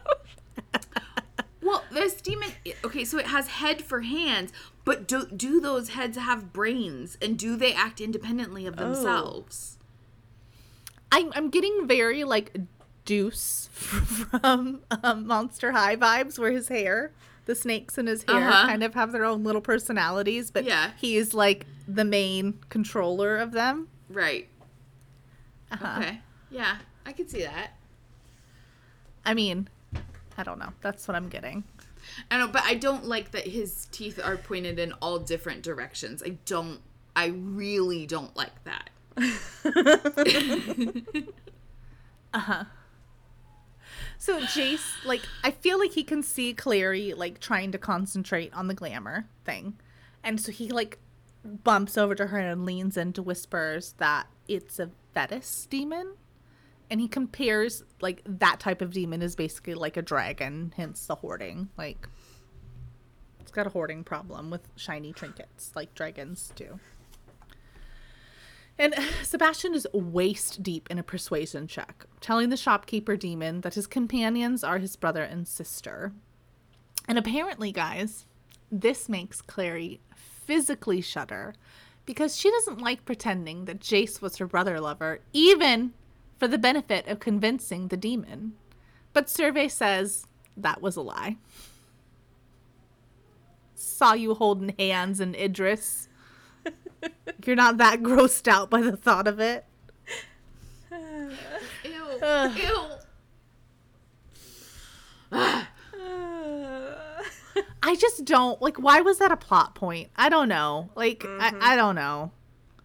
Well, this demon. Okay, so it has head for hands, but do do those heads have brains, and do they act independently of oh. themselves? I'm I'm getting very like Deuce from um, Monster High vibes, where his hair, the snakes in his hair, Uh-huh. kind of have their own little personalities, but Yeah. he is like the main controller of them. Right. Uh-huh. Okay. Yeah, I could see that. I mean, I don't know. That's what I'm getting. I know, but I don't like that his teeth are pointed in all different directions. I don't. I really don't like that. So Jace, like, I feel like he can see Clary like trying to concentrate on the glamour thing, and so he like bumps over to her and leans into whispers that it's a Vetis demon, and he compares like that type of demon is basically like a dragon, hence the hoarding. Like, it's got a hoarding problem with shiny trinkets, like dragons do. And Sebastian is waist deep in a persuasion check, telling the shopkeeper demon that his companions are his brother and sister. And apparently, guys, this makes Clary physically shudder because she doesn't like pretending that Jace was her brother lover, even for the benefit of convincing the demon. But Survey says that was a lie. Saw you holding hands in Idris. You're not that grossed out by the thought of it. Ew. Ew. I just don't like. Why was that a plot point? I don't know. Like, I, mm-hmm. I don't know.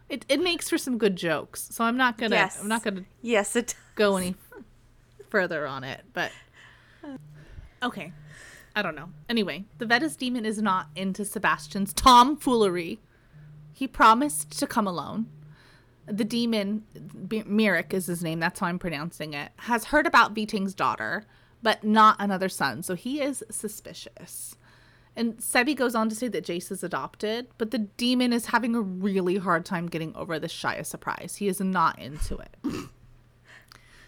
It it makes for some good jokes, so I'm not gonna Yes. I'm not gonna yes, it. go any further on it. But okay, I don't know. Anyway, the Vetis demon is not into Sebastian's tomfoolery. He promised to come alone. The demon, B- Mirik is his name. That's how I'm pronouncing it. Has heard about Viting's daughter, but not another son. So he is suspicious. And Sebi goes on to say that Jace is adopted, but the demon is having a really hard time getting over this Shia surprise. He is not into it.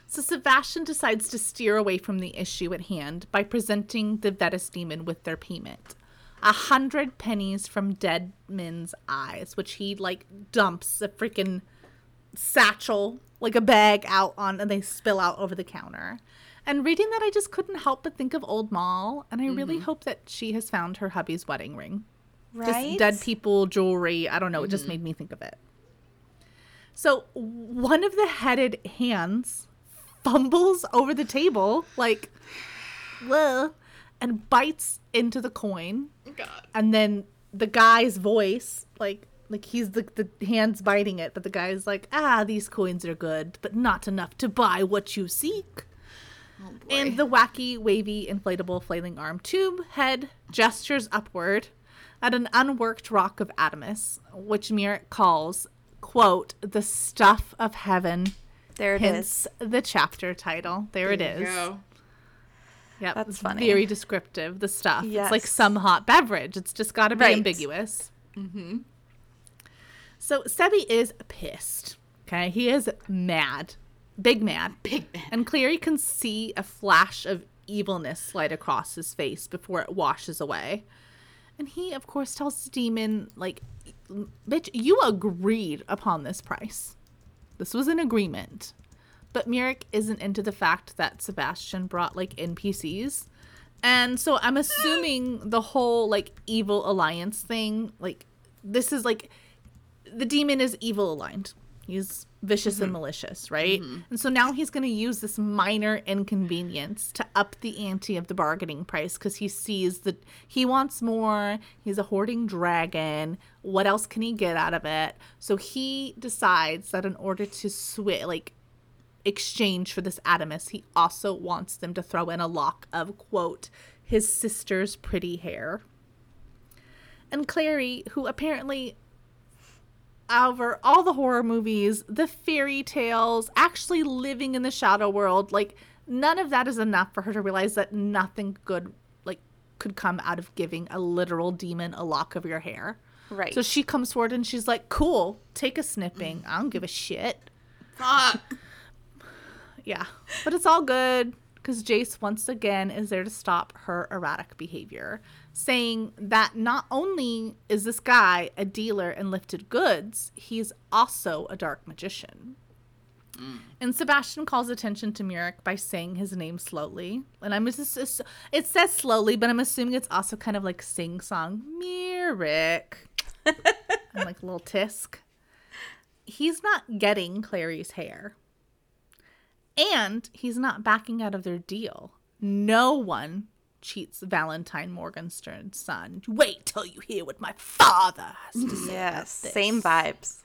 So Sebastian decides to steer away from the issue at hand by presenting the Vetis demon with their payment. A hundred pennies from dead men's eyes, which he like dumps a freaking satchel, like a bag out on, and they spill out over the counter. And reading that, I just couldn't help but think of Old Moll, and I really mm-hmm. hope that she has found her hubby's wedding ring. Right? Just dead people, jewelry. I don't know. It just mm-hmm. made me think of it. So one of the headed hands fumbles over the table, like, whoa, and bites into the coin. God. And then the guy's voice, like, like he's the the hands biting it, but the guy's like, ah, these coins are good, but not enough to buy what you seek. Oh. And the wacky, wavy, inflatable flailing arm tube head gestures upward at an unworked rock of adamas, which Mirek calls, quote, the stuff of heaven. there it is. Hence the chapter title. There it There you is. go. Yep. That's funny. Very descriptive, the stuff. It's like some hot beverage. It's just got to be Right. ambiguous. Mm-hmm. So Sebi is pissed. Okay, he is mad, big mad. Big man. And Clary can see a flash of evilness slide across his face before it washes away. And he, of course, tells the demon, like, bitch, you agreed upon this price. This was an agreement. But Mirik isn't into the fact that Sebastian brought, like, NPCs. And so I'm assuming the whole, like, evil alliance thing, like, this is like, the demon is evil aligned. He's vicious and mm-hmm. malicious, right? Mm-hmm. And so now he's going to use this minor inconvenience to up the ante of the bargaining price because he sees that he wants more. He's a hoarding dragon. What else can he get out of it? So he decides that in order to switch, like, exchange for this adamas, he also wants them to throw in a lock of, quote, his sister's pretty hair. And Clary, who apparently over all the horror movies, the fairy tales, actually living in the shadow world, like none of that is enough for her to realize that nothing good like could come out of giving a literal demon a lock of your hair. Right. So she comes forward and she's like, "Cool, take a snipping. I don't give a shit." Fuck. Yeah, but it's all good because Jace once again is there to stop her erratic behavior, saying that not only is this guy a dealer in lifted goods, he's also a dark magician. Mm. And Sebastian calls attention to Murik by saying his name slowly. And I'm just, it says slowly, but I'm assuming it's also kind of like sing song. Murik. and like a little tisk. He's not getting Clary's hair. And he's not backing out of their deal. No one cheats Valentine Morgenstern's son. Wait till you hear what my father has to say. about yes, same vibes.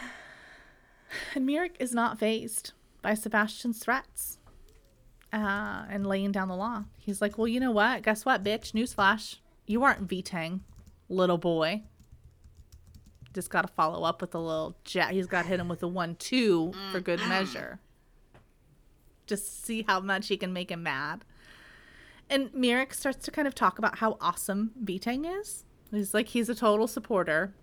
And Mirik is not phased by Sebastian's threats uh, and laying down the law. He's like, well, you know what? Guess what, bitch? Newsflash. You aren't Vitang, little boy. Just got to follow up with a little jab. He's got to hit him with a one, two for good measure. Just see how much he can make him mad. And Mirik starts to kind of talk about how awesome Vitang is. He's like, he's a total supporter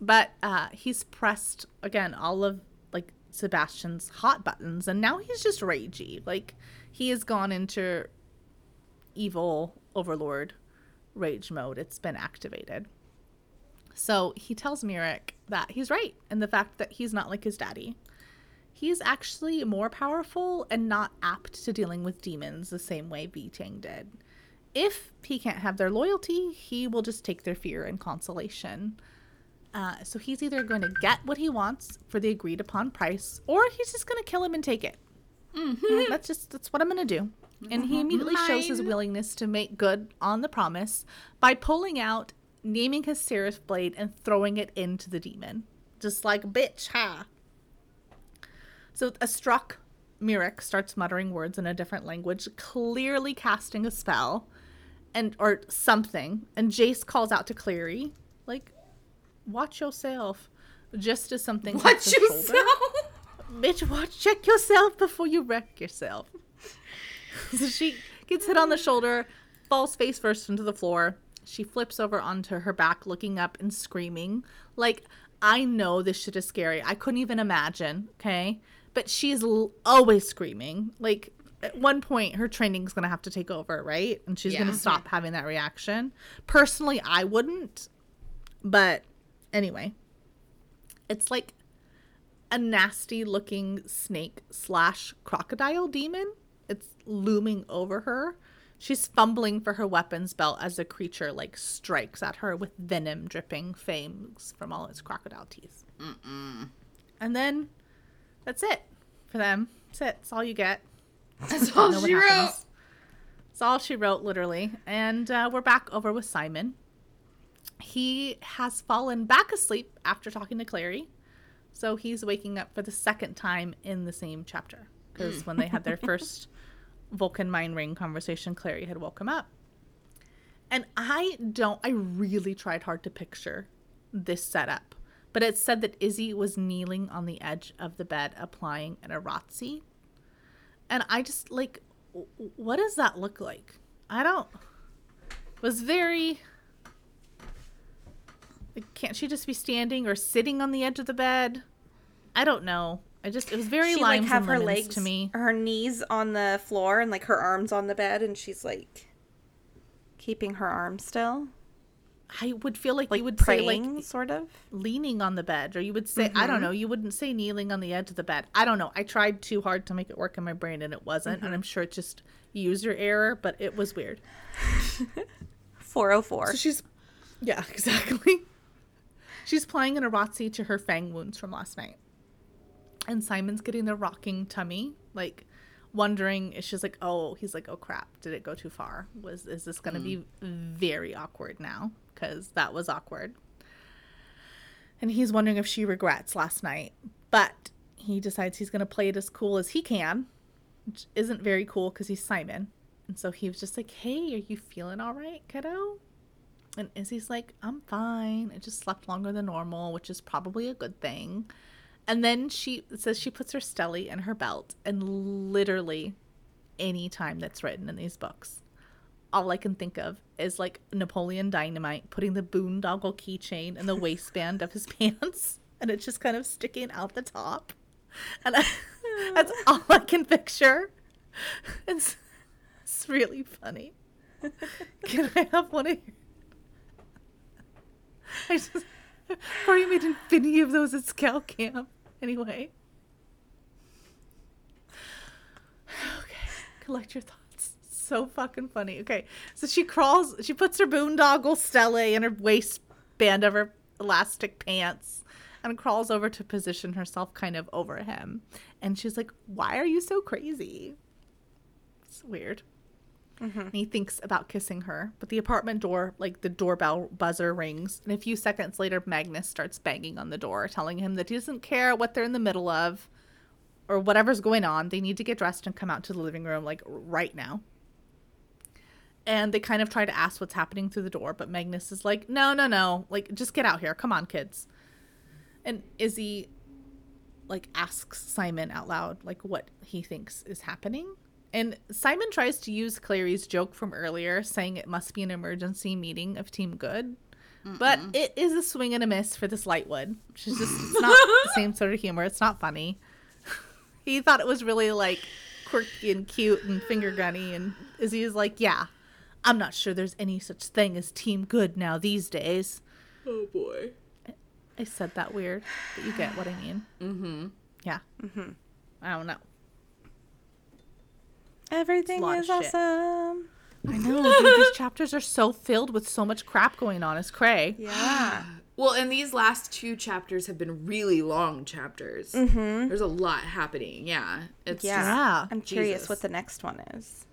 but uh he's pressed again all of like Sebastian's hot buttons and now he's just ragey. Like he has gone into evil overlord rage mode. It's been activated. So he tells Mirik that he's right in the fact that he's not like his daddy. He's actually more powerful and not apt to dealing with demons the same way Vitang did. If he can't have their loyalty, he will just take their fear and consolation. Uh, so he's either going to get what he wants for the agreed upon price, or he's just going to kill him and take it. Uh, that's just that's what I'm going to do. And he immediately shows his willingness to make good on the promise by pulling out, naming his seraph blade, and throwing it into the demon, just like bitch, ha. So a struck Mirik starts muttering words in a different language, clearly casting a spell, and or something. And Jace calls out to Clary, like, "Watch yourself." Just as something Watch her shoulder. yourself. Bitch, watch, check yourself before you wreck yourself. so she gets hit on the shoulder, falls face first into the floor. She flips over onto her back, looking up and screaming. Like, I know this shit is scary. I couldn't even imagine, okay? But she's l- always screaming. Like, at one point, her training's gonna have to take over, right? And she's Yeah. gonna stop having that reaction. Personally, I wouldn't. But anyway, it's like a nasty looking snake slash crocodile demon. It's looming over her. She's fumbling for her weapons belt as the creature like strikes at her with venom dripping fangs from all its crocodile teeth. And then that's it for them. That's it. That's all you get. That's all she wrote. That's all she wrote, literally. And uh, we're back over with Simon. He has fallen back asleep after talking to Clary. So he's waking up for the second time in the same chapter. Because when they had their first Vulcan mind ring conversation, Clary had woke him up. And I don't, I really tried hard to picture this setup. But it said that Izzy was kneeling on the edge of the bed applying an iratze. And I just, like, what does that look like? I don't, was very Like, can't she just be standing or sitting on the edge of the bed? I don't know. I just it was very she like have her legs, to me. her knees on the floor, and like her arms on the bed, and she's like keeping her arms still, I would feel like, like you would praying, say like sort of. leaning on the bed, or you would say I Mm-hmm. don't know. You wouldn't say kneeling on the edge of the bed. I don't know. I tried too hard to make it work in my brain, and it wasn't. Mm-hmm. And I'm sure it's just user error, but it was weird. Four oh four. So she's, yeah, exactly. she's applying an iratze to her fang wounds from last night. And Simon's getting the rocking tummy, like wondering. Is she's like, oh, he's like, oh crap, did it go too far? Was is this gonna be mm. very awkward now? Because that was awkward. And he's wondering if she regrets last night, but he decides he's gonna play it as cool as he can, which isn't very cool because he's Simon. And so he was just like, hey, are you feeling all right, kiddo? And Izzy's like, I'm fine. I just slept longer than normal, which is probably a good thing. And then she says she puts her stelly in her belt, and literally any time that's written in these books, all I can think of is like Napoleon Dynamite putting the boondoggle keychain in the waistband of his pants, and it's just kind of sticking out the top. And I, that's all I can picture. It's, it's really funny. Can I have one of your I just already made infinity of those at scout camp. Anyway. Okay. Collect your thoughts. So fucking funny. Okay. So she crawls she puts her boondoggle stele in her waistband of her elastic pants and crawls over to position herself kind of over him. And she's like, Why are you so crazy? It's weird. Mm-hmm. And he thinks about kissing her, but the apartment door, like the doorbell buzzer rings, and a few seconds later, Magnus starts banging on the door, telling him that he doesn't care what they're in the middle of or whatever's going on. They need to get dressed and come out to the living room, like right now. And they kind of try to ask what's happening through the door, but Magnus is like, no, no, no. Like, just get out here. Come on, kids. And Izzy, like, asks Simon out loud, like, what he thinks is happening. And Simon tries to use Clary's joke from earlier, saying it must be an emergency meeting of Team Good. But it is a swing and a miss for this Lightwood. She's just it's not the same sort of humor. It's not funny. he thought it was really like quirky and cute and finger gunny, and Izzy is like, "Yeah, I'm not sure there's any such thing as Team Good now these days." Oh boy. I said that weird, but you get what I mean. Mm-hmm. Yeah. Mm-hmm. I don't know. Everything is shit. awesome. I know. dude, these chapters are so filled with so much crap going on. As Cray. Yeah. Well, and these last two chapters have been really long chapters. Mm-hmm. There's a lot happening. Yeah. It's Yeah. just- Yeah. I'm curious Jesus. what the next one is.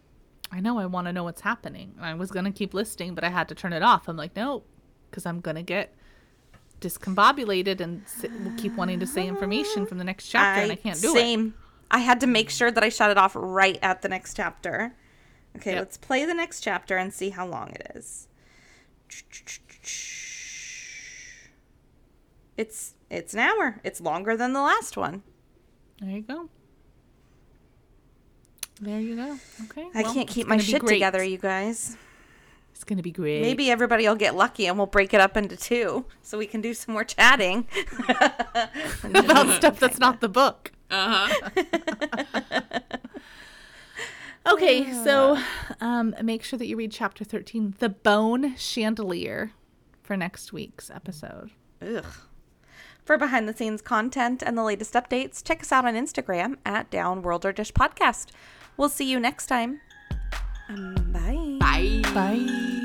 I know. I want to know what's happening. I was gonna keep listing, but I had to turn it off. I'm like, no, because I'm gonna get discombobulated and sit, keep wanting to say information from the next chapter, and I can't do it. same. I had to make sure that I shut it off right at the next chapter. Okay, Yep. let's play the next chapter and see how long it is. It's it's an hour. It's longer than the last one. There you go. There you go. Okay. I well, can't keep my shit great. together, you guys. It's gonna be great. Maybe everybody will get lucky and we'll break it up into two so we can do some more chatting. about stuff that's not the book. Uh-huh. Okay, so um, make sure that you read chapter 13, The Bone Chandelier, for next week's episode. Ugh. For behind the scenes content and the latest updates, check us out on Instagram at Downworlder Dish Podcast. We'll see you next time. Um, bye. Bye. Bye.